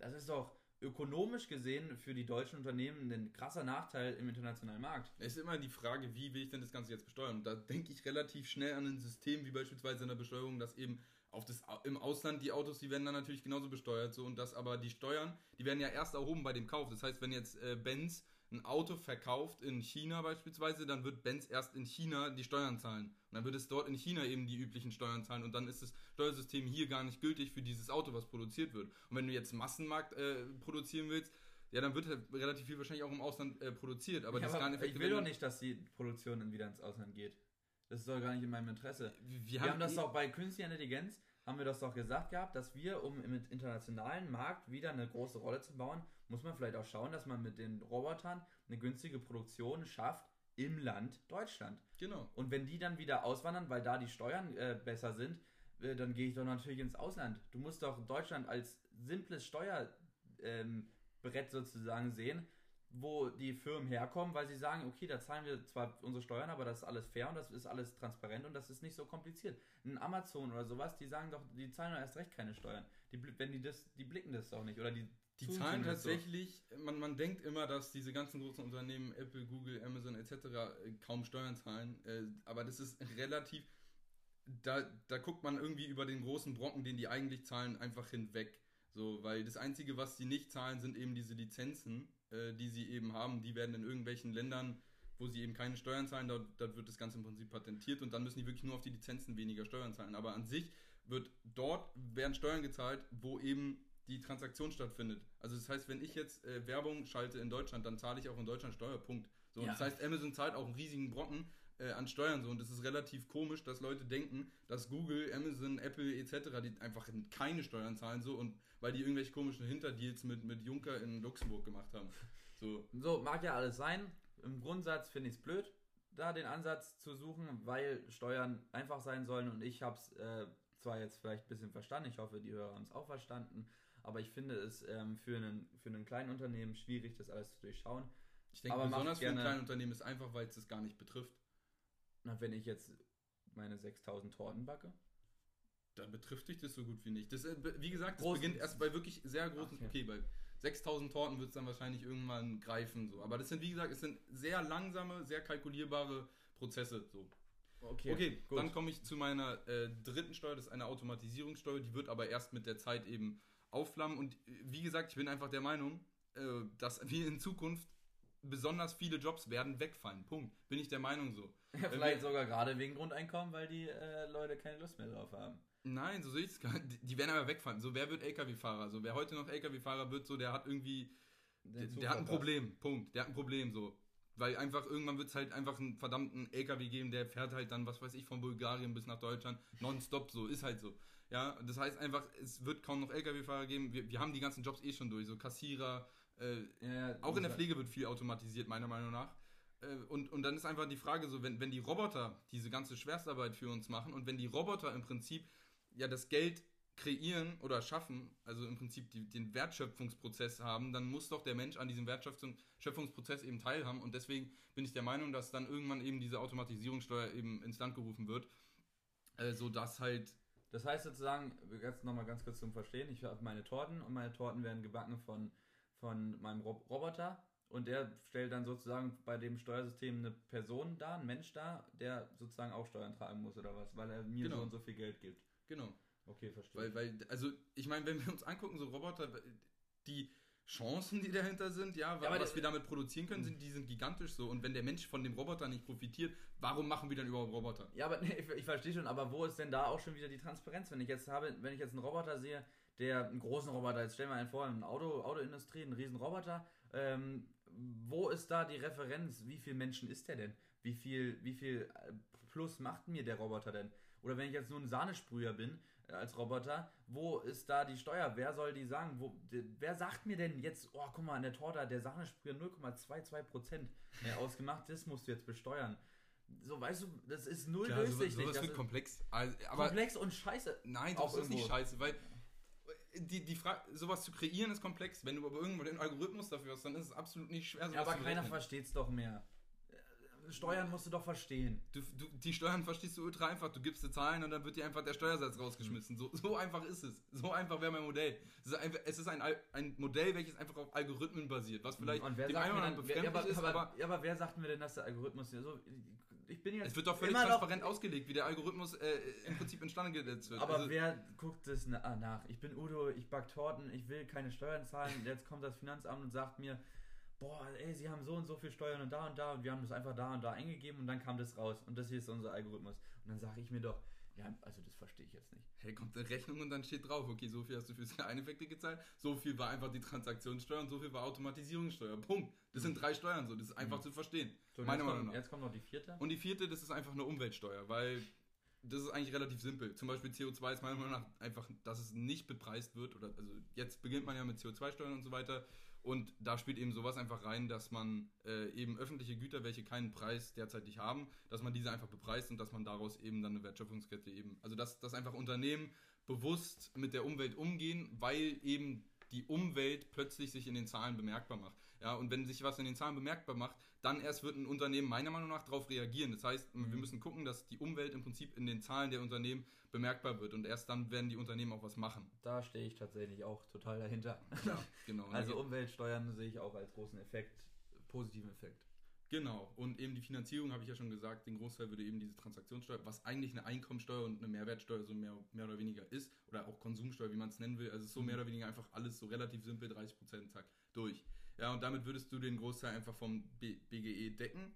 Das ist doch ökonomisch gesehen für die deutschen Unternehmen ein krasser Nachteil im internationalen Markt. Es ist immer die Frage, wie will ich denn das Ganze jetzt besteuern? Und da denke ich relativ schnell an ein System wie beispielsweise in der Besteuerung, dass eben auf das, im Ausland die Autos, die werden dann natürlich genauso besteuert. So, und dass aber die Steuern, die werden ja erst erhoben bei dem Kauf. Das heißt, wenn jetzt äh, Benz ein Auto verkauft in China beispielsweise, dann wird Benz erst in China die Steuern zahlen. Und dann wird es dort in China eben die üblichen Steuern zahlen. Und dann ist das Steuersystem hier gar nicht gültig für dieses Auto, was produziert wird. Und wenn du jetzt Massenmarkt äh, produzieren willst, ja, dann wird halt relativ viel wahrscheinlich auch im Ausland äh, produziert. Aber Ja, das aber Skaleneffekte ich will doch nicht, dass die Produktion dann wieder ins Ausland geht. Das ist doch gar nicht in meinem Interesse. Wir, Wir haben das eh- doch bei künstlicher Intelligenz, haben wir das doch gesagt gehabt, dass wir, um im internationalen Markt wieder eine große Rolle zu bauen, muss man vielleicht auch schauen, dass man mit den Robotern eine günstige Produktion schafft im Land Deutschland. Genau. Und wenn die dann wieder auswandern, weil da die Steuern äh, besser sind, äh, dann gehe ich doch natürlich ins Ausland. Du musst doch Deutschland als simples Steuerbrett ähm, sozusagen sehen, wo die Firmen herkommen, weil sie sagen, okay, da zahlen wir zwar unsere Steuern, aber das ist alles fair und das ist alles transparent und das ist nicht so kompliziert. Ein Amazon oder sowas, die sagen doch, die zahlen doch erst recht keine Steuern. Die, wenn die das, die blicken das doch nicht oder die Die zahlen zumindest so. tatsächlich, man, man denkt immer, dass diese ganzen großen Unternehmen, Apple, Google, Amazon etc., äh, kaum Steuern zahlen, äh, aber das ist relativ, da, da guckt man irgendwie über den großen Brocken, den die eigentlich zahlen, einfach hinweg. So, weil das Einzige, was sie nicht zahlen, sind eben diese Lizenzen, äh, die sie eben haben. Die werden in irgendwelchen Ländern, wo sie eben keine Steuern zahlen, dort, dort wird das Ganze im Prinzip patentiert und dann müssen die wirklich nur auf die Lizenzen weniger Steuern zahlen. Aber an sich wird dort werden Steuern gezahlt, wo eben die Transaktion stattfindet. Also das heißt, wenn ich jetzt äh, Werbung schalte in Deutschland, dann zahle ich auch in Deutschland Steuerpunkt. So, Ja. das heißt, Amazon zahlt auch einen riesigen Brocken äh, an Steuern so und es ist relativ komisch, dass Leute denken, dass Google, Amazon, Apple etc. die einfach keine Steuern zahlen so und weil die irgendwelche komischen Hinterdeals mit mit Juncker in Luxemburg gemacht haben. So So, mag ja alles sein. Im Grundsatz finde ich es blöd, da den Ansatz zu suchen, weil Steuern einfach sein sollen und ich habe es äh, zwar jetzt vielleicht ein bisschen verstanden, ich hoffe, die Hörer haben es auch verstanden, aber ich finde es ähm, für, einen, für einen kleinen Unternehmen schwierig, das alles zu durchschauen. Ich denke, Aber besonders für ein kleines Unternehmen ist einfach, weil es das gar nicht betrifft. Na, wenn ich jetzt meine 6000 Torten backe. Dann betrifft dich das so gut wie nicht. Das, äh, wie gesagt, das Großen- beginnt erst bei wirklich sehr großen. Okay. Okay, bei 6000 Torten wird es dann wahrscheinlich irgendwann greifen. So. Aber das sind, wie gesagt, es sind sehr langsame, sehr kalkulierbare Prozesse. So. Okay, Okay, gut. dann komme ich zu meiner äh, dritten Steuer, das ist eine Automatisierungssteuer, die wird aber erst mit der Zeit eben aufflammen. Und äh, wie gesagt, ich bin einfach der Meinung, äh, dass wir in Zukunft besonders viele Jobs werden wegfallen. Punkt. Bin ich der Meinung so. Ja, vielleicht sogar gerade wegen Grundeinkommen, weil die äh, Leute keine Lust mehr drauf haben. Nein, so sehe ich es gar nicht. Die- Die werden aber wegfallen. So, wer wird LKW-Fahrer? So, wer heute noch LKW-Fahrer wird, so, der hat irgendwie, der, der hat ein Problem. Punkt. Der hat ein Problem, so. Weil einfach irgendwann wird es halt einfach einen verdammten LKW geben, der fährt halt dann, was weiß ich, von Bulgarien bis nach Deutschland nonstop, so. Ist halt so. Ja, das heißt einfach, es wird kaum noch LKW-Fahrer geben. Wir, wir haben die ganzen Jobs eh schon durch. So Kassierer, äh, Ja, auch in der Pflege wird viel automatisiert, meiner Meinung nach. Äh, Und, und dann ist einfach die Frage so, wenn, wenn die Roboter diese ganze Schwerstarbeit für uns machen und wenn die Roboter im Prinzip ja das Geld kreieren oder schaffen, also im Prinzip die, den Wertschöpfungsprozess haben, dann muss doch der Mensch an diesem Wertschöpfungsprozess eben teilhaben und deswegen bin ich der Meinung, dass dann irgendwann eben diese Automatisierungssteuer eben ins Land gerufen wird, äh, sodass halt Das heißt sozusagen, jetzt nochmal ganz kurz zum Verstehen, ich habe meine Torten und meine Torten werden gebacken von, von meinem Rob Roboter und der stellt dann sozusagen bei dem Steuersystem eine Person da, einen Mensch da, der sozusagen auch Steuern tragen muss oder was, weil er mir Genau. so und so viel Geld gibt. genau Okay, verstehe. Weil, weil, also, ich meine, wenn wir uns angucken, so Roboter, die Chancen, die dahinter sind, ja, Ja, was wir damit produzieren können, sind, die sind gigantisch so. Und wenn der Mensch von dem Roboter nicht profitiert, warum machen wir dann überhaupt Roboter? Ja, aber nee, ich, ich verstehe schon, aber wo ist denn da auch schon wieder die Transparenz? Wenn ich jetzt habe, wenn ich jetzt einen Roboter sehe, der einen großen Roboter, jetzt stellen wir einen vor, eine Auto, Autoindustrie, einen riesen Roboter, ähm, wo ist da die Referenz? Wie viel Menschen ist der denn? Wie viel, wie viel äh, Plus macht mir der Roboter denn? Oder wenn ich jetzt nur ein Sahnesprüher bin äh, als Roboter, wo ist da die Steuer? Wer soll die sagen? Wo, de, wer sagt mir denn jetzt, oh, guck mal, an der Torte hat der Sahnesprüher 0,22% äh, ausgemacht, das musst du jetzt besteuern. So, weißt du, das ist null Klar, durchsichtig. sowas das wird ist komplex. Also, aber komplex und scheiße. nein, das ist nicht scheiße, weil die, die Frage, sowas zu kreieren ist komplex. Wenn du aber irgendwo den Algorithmus dafür hast, dann ist es absolut nicht schwer, Ja, aber keiner versteht es doch mehr. Äh, Steuern musst du doch verstehen. Du, du, die Steuern verstehst du ultra einfach. Du gibst die Zahlen und dann wird dir einfach der Steuersatz rausgeschmissen. So, so einfach ist es. So einfach wäre mein Modell. Es ist, ein, ein Modell, welches einfach auf Algorithmen basiert, was vielleicht wer dem einen oder anderen wer, ja, befremdlich aber, ist, aber, aber ja, aber wer sagt mir denn, dass der Algorithmus hier so. Ich bin jetzt. es wird doch völlig immer noch- transparent ausgelegt, wie der Algorithmus äh, im Prinzip instande gesetzt wird. Aber Also, wer guckt das ah, nach? Ich bin Udo, ich back Torten, ich will keine Steuern zahlen. Jetzt kommt das Finanzamt und sagt mir, boah, ey, sie haben so und so viel Steuern und da und da und wir haben das einfach da und da eingegeben und dann kam das raus und das hier ist unser Algorithmus. Und dann sage ich mir doch, ja, also das verstehe ich jetzt nicht. hey, kommt eine Rechnung und dann steht drauf, okay, so viel hast du für Skaleneffekte gezahlt, so viel war einfach die Transaktionssteuer und so viel war Automatisierungssteuer. Punkt. Das sind drei Steuern so, das ist einfach Mhm. zu verstehen. So, und Meiner Meinung nach. jetzt kommt noch die vierte. Und die vierte, das ist einfach eine Umweltsteuer, weil das ist eigentlich relativ simpel. Zum Beispiel CO2 ist meiner Meinung nach einfach, dass es nicht bepreist wird. Oder also jetzt beginnt man ja mit CO2-Steuern und so weiter. Und da spielt eben sowas einfach rein, dass man äh, eben öffentliche Güter, welche keinen Preis derzeitig haben, dass man diese einfach bepreist und dass man daraus eben dann eine Wertschöpfungskette eben, also dass, dass einfach Unternehmen bewusst mit der Umwelt umgehen, weil eben die Umwelt plötzlich sich in den Zahlen bemerkbar macht. Ja, und wenn sich was in den Zahlen bemerkbar macht, dann erst wird ein Unternehmen meiner Meinung nach darauf reagieren. Das heißt, wir Mhm. müssen gucken, dass die Umwelt im Prinzip in den Zahlen der Unternehmen bemerkbar wird und erst dann werden die Unternehmen auch was machen. Da stehe ich tatsächlich auch total dahinter. Ja, genau. Also Umweltsteuern sehe ich auch als großen Effekt, positiven Effekt. Genau, und eben die Finanzierung, habe ich ja schon gesagt, den Großteil würde eben diese Transaktionssteuer, was eigentlich eine Einkommensteuer und eine Mehrwertsteuer so mehr, mehr oder weniger ist, oder auch Konsumsteuer, wie man es nennen will, also so mehr oder weniger einfach alles so relativ simpel, 30% zack, durch. Ja, und damit würdest du den Großteil einfach vom B BGE decken,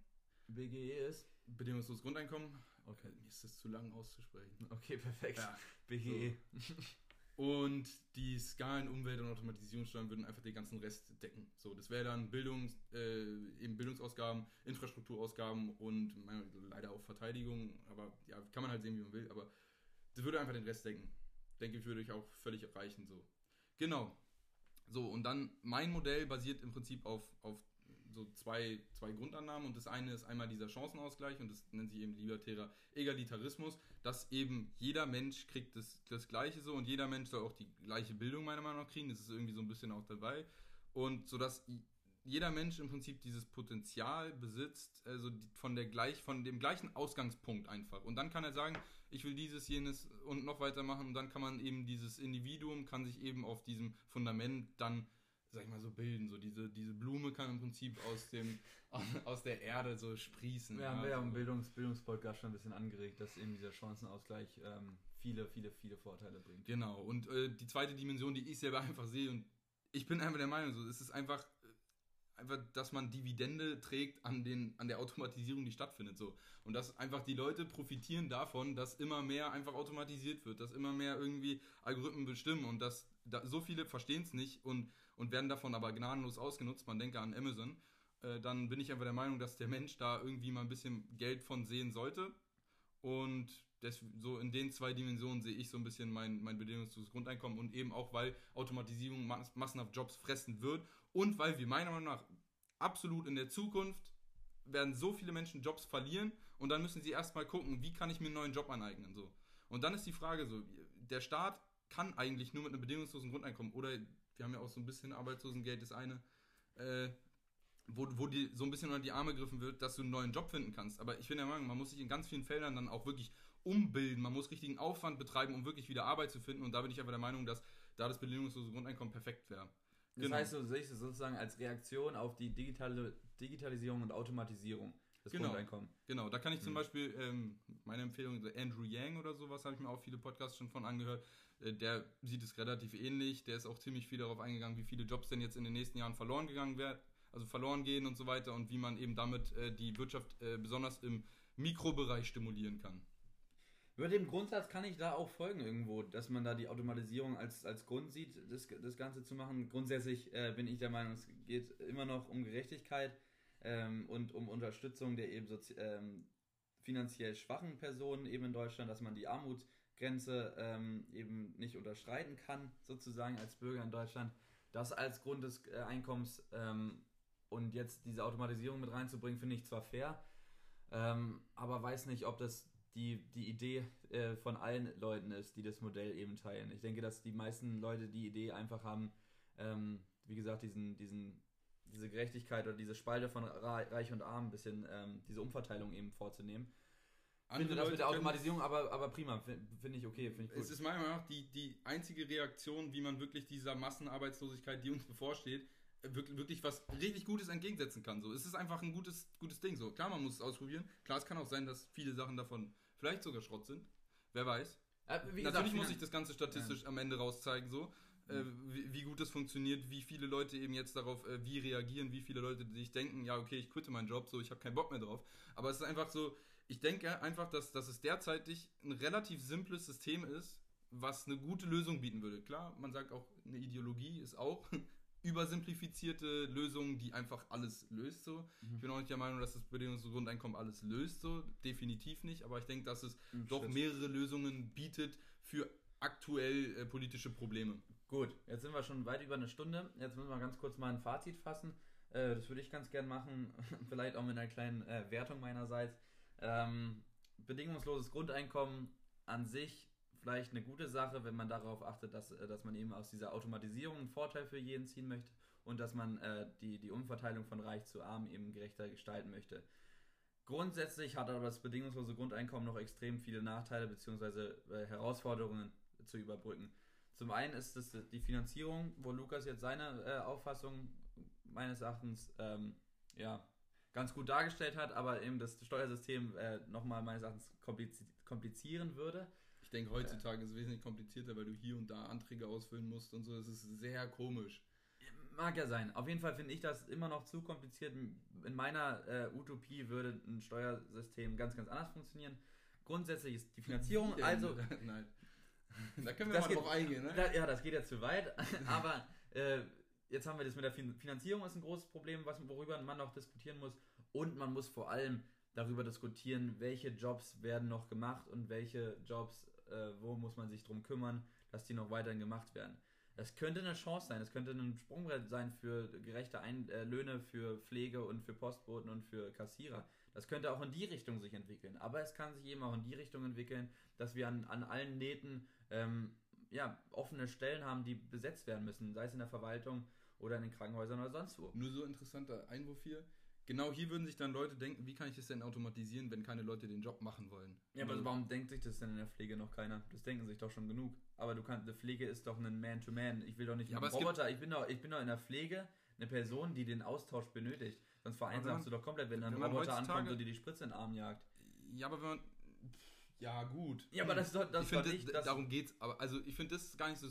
BGE ist? bedingungsloses Grundeinkommen. Okay. Mir ist das zu lang auszusprechen. Okay, perfekt. Ja. BGE. Und die Skalen, Umwelt- und Automatisierungssteuern würden einfach den ganzen Rest decken. So, das wäre dann Bildungs, äh, eben Bildungsausgaben, Infrastrukturausgaben und meine, leider auch Verteidigung. Aber ja, kann man halt sehen, wie man will. Aber das würde einfach den Rest decken. Denke ich, würde ich auch völlig erreichen. So. Genau. So, und dann mein Modell basiert im Prinzip auf, auf so zwei, zwei Grundannahmen. Und das eine ist einmal dieser Chancenausgleich und das nennt sich eben libertärer Egalitarismus, dass eben jeder Mensch kriegt das, das Gleiche so und jeder Mensch soll auch die gleiche Bildung meiner Meinung nach kriegen. Das ist irgendwie so ein bisschen auch dabei. Und so dass jeder Mensch im Prinzip dieses Potenzial besitzt, also von, der gleich, von dem gleichen Ausgangspunkt einfach. Und dann kann er sagen, ich will dieses, jenes und noch weitermachen. Und dann kann man eben dieses Individuum, kann sich eben auf diesem Fundament dann, sag ich mal, so bilden. So diese, diese Blume kann im Prinzip aus, dem, aus der Erde so sprießen. Wir haben ja im Bildungs Bildungspodcast schon ein bisschen angeregt, dass eben dieser Chancenausgleich ähm, viele, viele, viele Vorteile bringt. Genau. Und äh, die zweite Dimension, die ich selber einfach sehe und ich bin einfach der Meinung, so, es ist einfach einfach, dass man Dividende trägt an, den, an der Automatisierung, die stattfindet. So. Und dass einfach die Leute profitieren davon, dass immer mehr einfach automatisiert wird, dass immer mehr irgendwie Algorithmen bestimmen und dass da, so viele verstehen es nicht und, und werden davon aber gnadenlos ausgenutzt. Man denke an Amazon. Äh, dann bin ich einfach der Meinung, dass der Mensch da irgendwie mal ein bisschen Geld von sehen sollte. Und das, so in den zwei Dimensionen sehe ich so ein bisschen mein, mein bedingungsloses Grundeinkommen und eben auch, weil Automatisierung massenhaft Jobs fressen wird und weil wir meiner Meinung nach absolut in der Zukunft werden so viele Menschen Jobs verlieren und dann müssen sie erstmal gucken, wie kann ich mir einen neuen Job aneignen. So. Und dann ist die Frage so, der Staat kann eigentlich nur mit einem bedingungslosen Grundeinkommen oder wir haben ja auch so ein bisschen Arbeitslosengeld, das eine, äh, wo, wo dir so ein bisschen unter die Arme gegriffen wird, dass du einen neuen Job finden kannst. Aber ich bin der Meinung, man muss sich in ganz vielen Feldern dann auch wirklich umbilden, man muss richtigen Aufwand betreiben, um wirklich wieder Arbeit zu finden. Und da bin ich einfach der Meinung, dass da das bedingungslose Grundeinkommen perfekt wäre. Das genau. heißt, du siehst es sozusagen als Reaktion auf die digitale Digitalisierung und Automatisierung des genau. Grundeinkommens. Genau, da kann ich zum mhm. Beispiel, ähm, meine Empfehlung, Andrew Yang oder sowas, habe ich mir auch viele Podcasts schon von angehört. Äh, der sieht es relativ ähnlich. Der ist auch ziemlich viel darauf eingegangen, wie viele Jobs denn jetzt in den nächsten Jahren verloren gegangen werden, also verloren gehen und so weiter und wie man eben damit äh, die Wirtschaft äh, besonders im Mikrobereich stimulieren kann. Über dem Grundsatz kann ich da auch folgen irgendwo, dass man da die Automatisierung als, als Grund sieht, das, das Ganze zu machen. Grundsätzlich äh, bin ich der Meinung, es geht immer noch um Gerechtigkeit ähm, und um Unterstützung der eben ähm, finanziell schwachen Personen eben in Deutschland, dass man die Armutsgrenze ähm, eben nicht unterschreiten kann, sozusagen als Bürger in Deutschland. Das als Grund des äh, Einkommens ähm, und jetzt diese Automatisierung mit reinzubringen, finde ich zwar fair, ähm, aber weiß nicht, ob das die, die Idee äh, von allen Leuten ist, die das Modell eben teilen. Ich denke, dass die meisten Leute die Idee einfach haben, ähm, wie gesagt, diesen, diesen, diese Gerechtigkeit oder diese Spalte von Reich und Arm ein bisschen, ähm, diese Umverteilung eben vorzunehmen. Ich finde das mit der Automatisierung aber, aber prima, finde ich okay, finde ich gut. Es ist meiner Meinung nach die, die einzige Reaktion, wie man wirklich dieser Massenarbeitslosigkeit, die uns bevorsteht, wirklich, wirklich was richtig Gutes entgegensetzen kann. So, es ist einfach ein gutes, gutes Ding. So, klar, man muss es ausprobieren. Klar, es kann auch sein, dass viele Sachen davon vielleicht sogar Schrott sind. Wer weiß. Äh, Natürlich gesagt, muss ich das Ganze statistisch ja. am Ende rauszeigen, so. Äh, wie, wie, gut das funktioniert, wie viele Leute eben jetzt darauf äh, wie reagieren, wie viele Leute sich denken, ja, okay, ich quitte meinen Job, so, ich habe keinen Bock mehr drauf. Aber es ist einfach so, ich denke einfach, dass, dass es derzeitig ein relativ simples System ist, was eine gute Lösung bieten würde. Klar, man sagt auch, eine Ideologie ist auch übersimplifizierte Lösung, die einfach alles löst so. Mhm. Ich bin auch nicht der Meinung, dass das bedingungslose Grundeinkommen alles löst so, definitiv nicht, aber ich denke, dass es mhm, doch mehrere Lösungen bietet für aktuell äh, politische Probleme. Gut, jetzt sind wir schon weit über eine Stunde. Jetzt müssen wir ganz kurz mal ein Fazit fassen. Äh, das würde ich ganz gern machen, vielleicht auch mit einer kleinen äh, Wertung meinerseits. Ähm, bedingungsloses Grundeinkommen an sich vielleicht eine gute Sache, wenn man darauf achtet, dass, äh, dass man eben aus dieser Automatisierung einen Vorteil für jeden ziehen möchte und dass man äh, die, die Umverteilung von Reich zu Arm eben gerechter gestalten möchte. Grundsätzlich hat aber das bedingungslose Grundeinkommen noch extrem viele Nachteile bzw. Äh, Herausforderungen zu überbrücken. Zum einen ist es die Finanzierung, wo Lukas jetzt seine äh, Auffassung meines Erachtens ähm, ja, ganz gut dargestellt hat, aber eben das Steuersystem äh, nochmal meines Erachtens komplizieren würde denke, heutzutage ist es wesentlich komplizierter, weil du hier und da Anträge ausfüllen musst und so. Das ist sehr komisch. Mag ja sein. Auf jeden Fall finde ich das immer noch zu kompliziert. In meiner äh, Utopie würde ein Steuersystem ganz, ganz anders funktionieren. Grundsätzlich ist die Finanzierung, also. Nein. Da können wir mal geht, drauf eingehen, ne? Da, ja, das geht ja zu weit. Aber äh, jetzt haben wir das mit der Finanzierung, ist ein großes Problem, was, worüber man noch diskutieren muss. Und man muss vor allem darüber diskutieren, welche Jobs werden noch gemacht und welche Jobs äh, wo muss man sich drum kümmern, dass die noch weiterhin gemacht werden. Das könnte eine Chance sein, es könnte ein Sprungbrett sein für gerechte Ein äh, Löhne für Pflege und für Postboten und für Kassierer. Das könnte auch in die Richtung sich entwickeln. Aber es kann sich eben auch in die Richtung entwickeln, dass wir an, an allen Nähten ähm, ja, offene Stellen haben, die besetzt werden müssen, sei es in der Verwaltung oder in den Krankenhäusern oder sonst wo. Nur so interessanter Einwurf hier. Genau hier würden sich dann Leute denken, wie kann ich das denn automatisieren, wenn keine Leute den Job machen wollen? Ja, aber warum denkt sich das denn in der Pflege noch keiner? Das denken sich doch schon genug. Aber du kannst, die Pflege ist doch ein Man-to-Man. Ich will doch nicht Ja, einen Roboter. Ich bin, doch, ich bin doch in der Pflege eine Person, die den Austausch benötigt. Sonst vereinsamst du doch komplett, wenn ein wenn man Roboter ankommt und dir die Spritze in den Arm jagt. Ja, aber wenn man. Ja, gut. Ja, aber das ist doch, das ich finde, nicht... das, Das, darum geht's. Aber also ich finde das gar nicht so.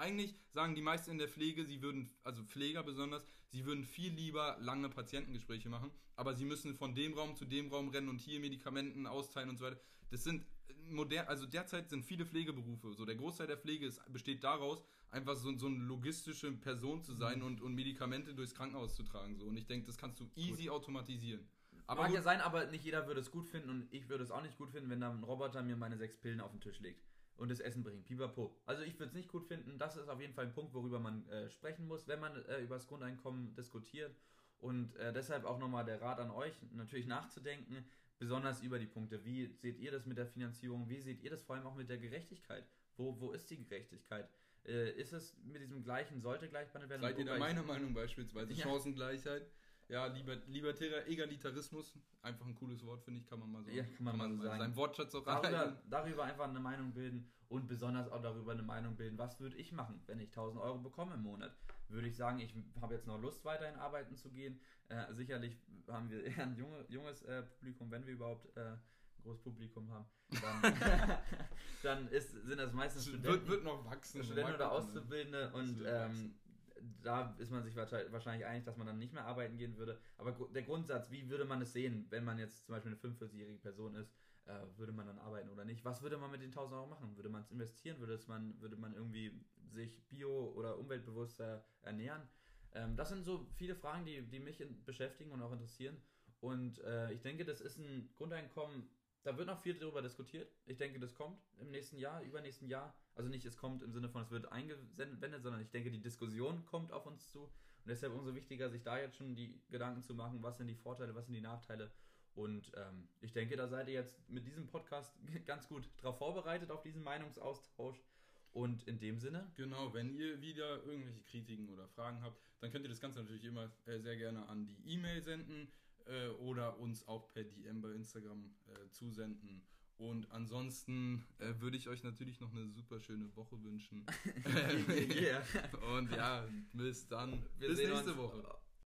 Eigentlich sagen die meisten in der Pflege, sie würden, also Pfleger besonders, sie würden viel lieber lange Patientengespräche machen, aber sie müssen von dem Raum zu dem Raum rennen und hier Medikamenten austeilen und so weiter. Das sind modern, also derzeit sind viele Pflegeberufe. So der Großteil der Pflege ist, besteht daraus, einfach so, so eine logistische Person zu Mhm. sein und, und Medikamente durchs Krankenhaus zu tragen. So. Und ich denke, das kannst du easy automatisieren. Aber Mag gut, ja sein, aber nicht jeder würde es gut finden und ich würde es auch nicht gut finden, wenn da ein Roboter mir meine sechs Pillen auf den Tisch legt und das Essen bringt. Pipapo. Also ich würde es nicht gut finden. Das ist auf jeden Fall ein Punkt, worüber man äh, sprechen muss, wenn man äh, über das Grundeinkommen diskutiert. Und äh, deshalb auch nochmal der Rat an euch, natürlich nachzudenken, besonders über die Punkte. Wie seht ihr das mit der Finanzierung? Wie seht ihr das vor allem auch mit der Gerechtigkeit? Wo, wo ist die Gerechtigkeit? Äh, ist es mit diesem gleichen, sollte gleich behandelt werden? Seid ihr ich- meiner Meinung beispielsweise? Ja. Chancengleichheit. Ja, lieber, libertärer Egalitarismus. Einfach ein cooles Wort, finde ich, kann man mal so. Ja, kann man mal so sagen. Seinem Wortschatz auch darüber, rein. darüber einfach eine Meinung bilden und besonders auch darüber eine Meinung bilden, was würde ich machen, wenn ich 1000 Euro bekomme im Monat. Würde ich sagen, ich habe jetzt noch Lust, weiterhin arbeiten zu gehen. Äh, sicherlich haben wir eher ein junge, junges äh, Publikum, wenn wir überhaupt äh, ein großes Publikum haben. Dann, dann ist, sind das meistens Studenten, wird, wird noch wachsen. Studenten oder ne? Auszubildende und ähm. Da ist man sich wahrscheinlich einig, dass man dann nicht mehr arbeiten gehen würde. Aber der Grundsatz, wie würde man es sehen, wenn man jetzt zum Beispiel eine 45-jährige Person ist, äh, würde man dann arbeiten oder nicht? Was würde man mit den 1000 Euro machen? Würde man es investieren? Würde, es man, würde man irgendwie sich bio- oder umweltbewusster ernähren? Ähm, das sind so viele Fragen, die, die mich beschäftigen und auch interessieren. Und äh, ich denke, das ist ein Grundeinkommen, da wird noch viel darüber diskutiert. Ich denke, das kommt im nächsten Jahr, übernächsten Jahr. Also nicht, es kommt im Sinne von, es wird eingewendet, sondern ich denke, die Diskussion kommt auf uns zu. Und deshalb umso wichtiger, sich da jetzt schon die Gedanken zu machen, was sind die Vorteile, was sind die Nachteile. Und ähm, ich denke, da seid ihr jetzt mit diesem Podcast ganz gut darauf vorbereitet, auf diesen Meinungsaustausch. Und in dem Sinne, Genau, wenn ihr wieder irgendwelche Kritiken oder Fragen habt, dann könnt ihr das Ganze natürlich immer äh, sehr gerne an die E-Mail senden äh, oder uns auch per DM bei Instagram äh, zusenden. Und ansonsten äh, würde ich euch natürlich noch eine super schöne Woche wünschen. yeah. Und ja, bis dann. wir bis nächste uns Woche.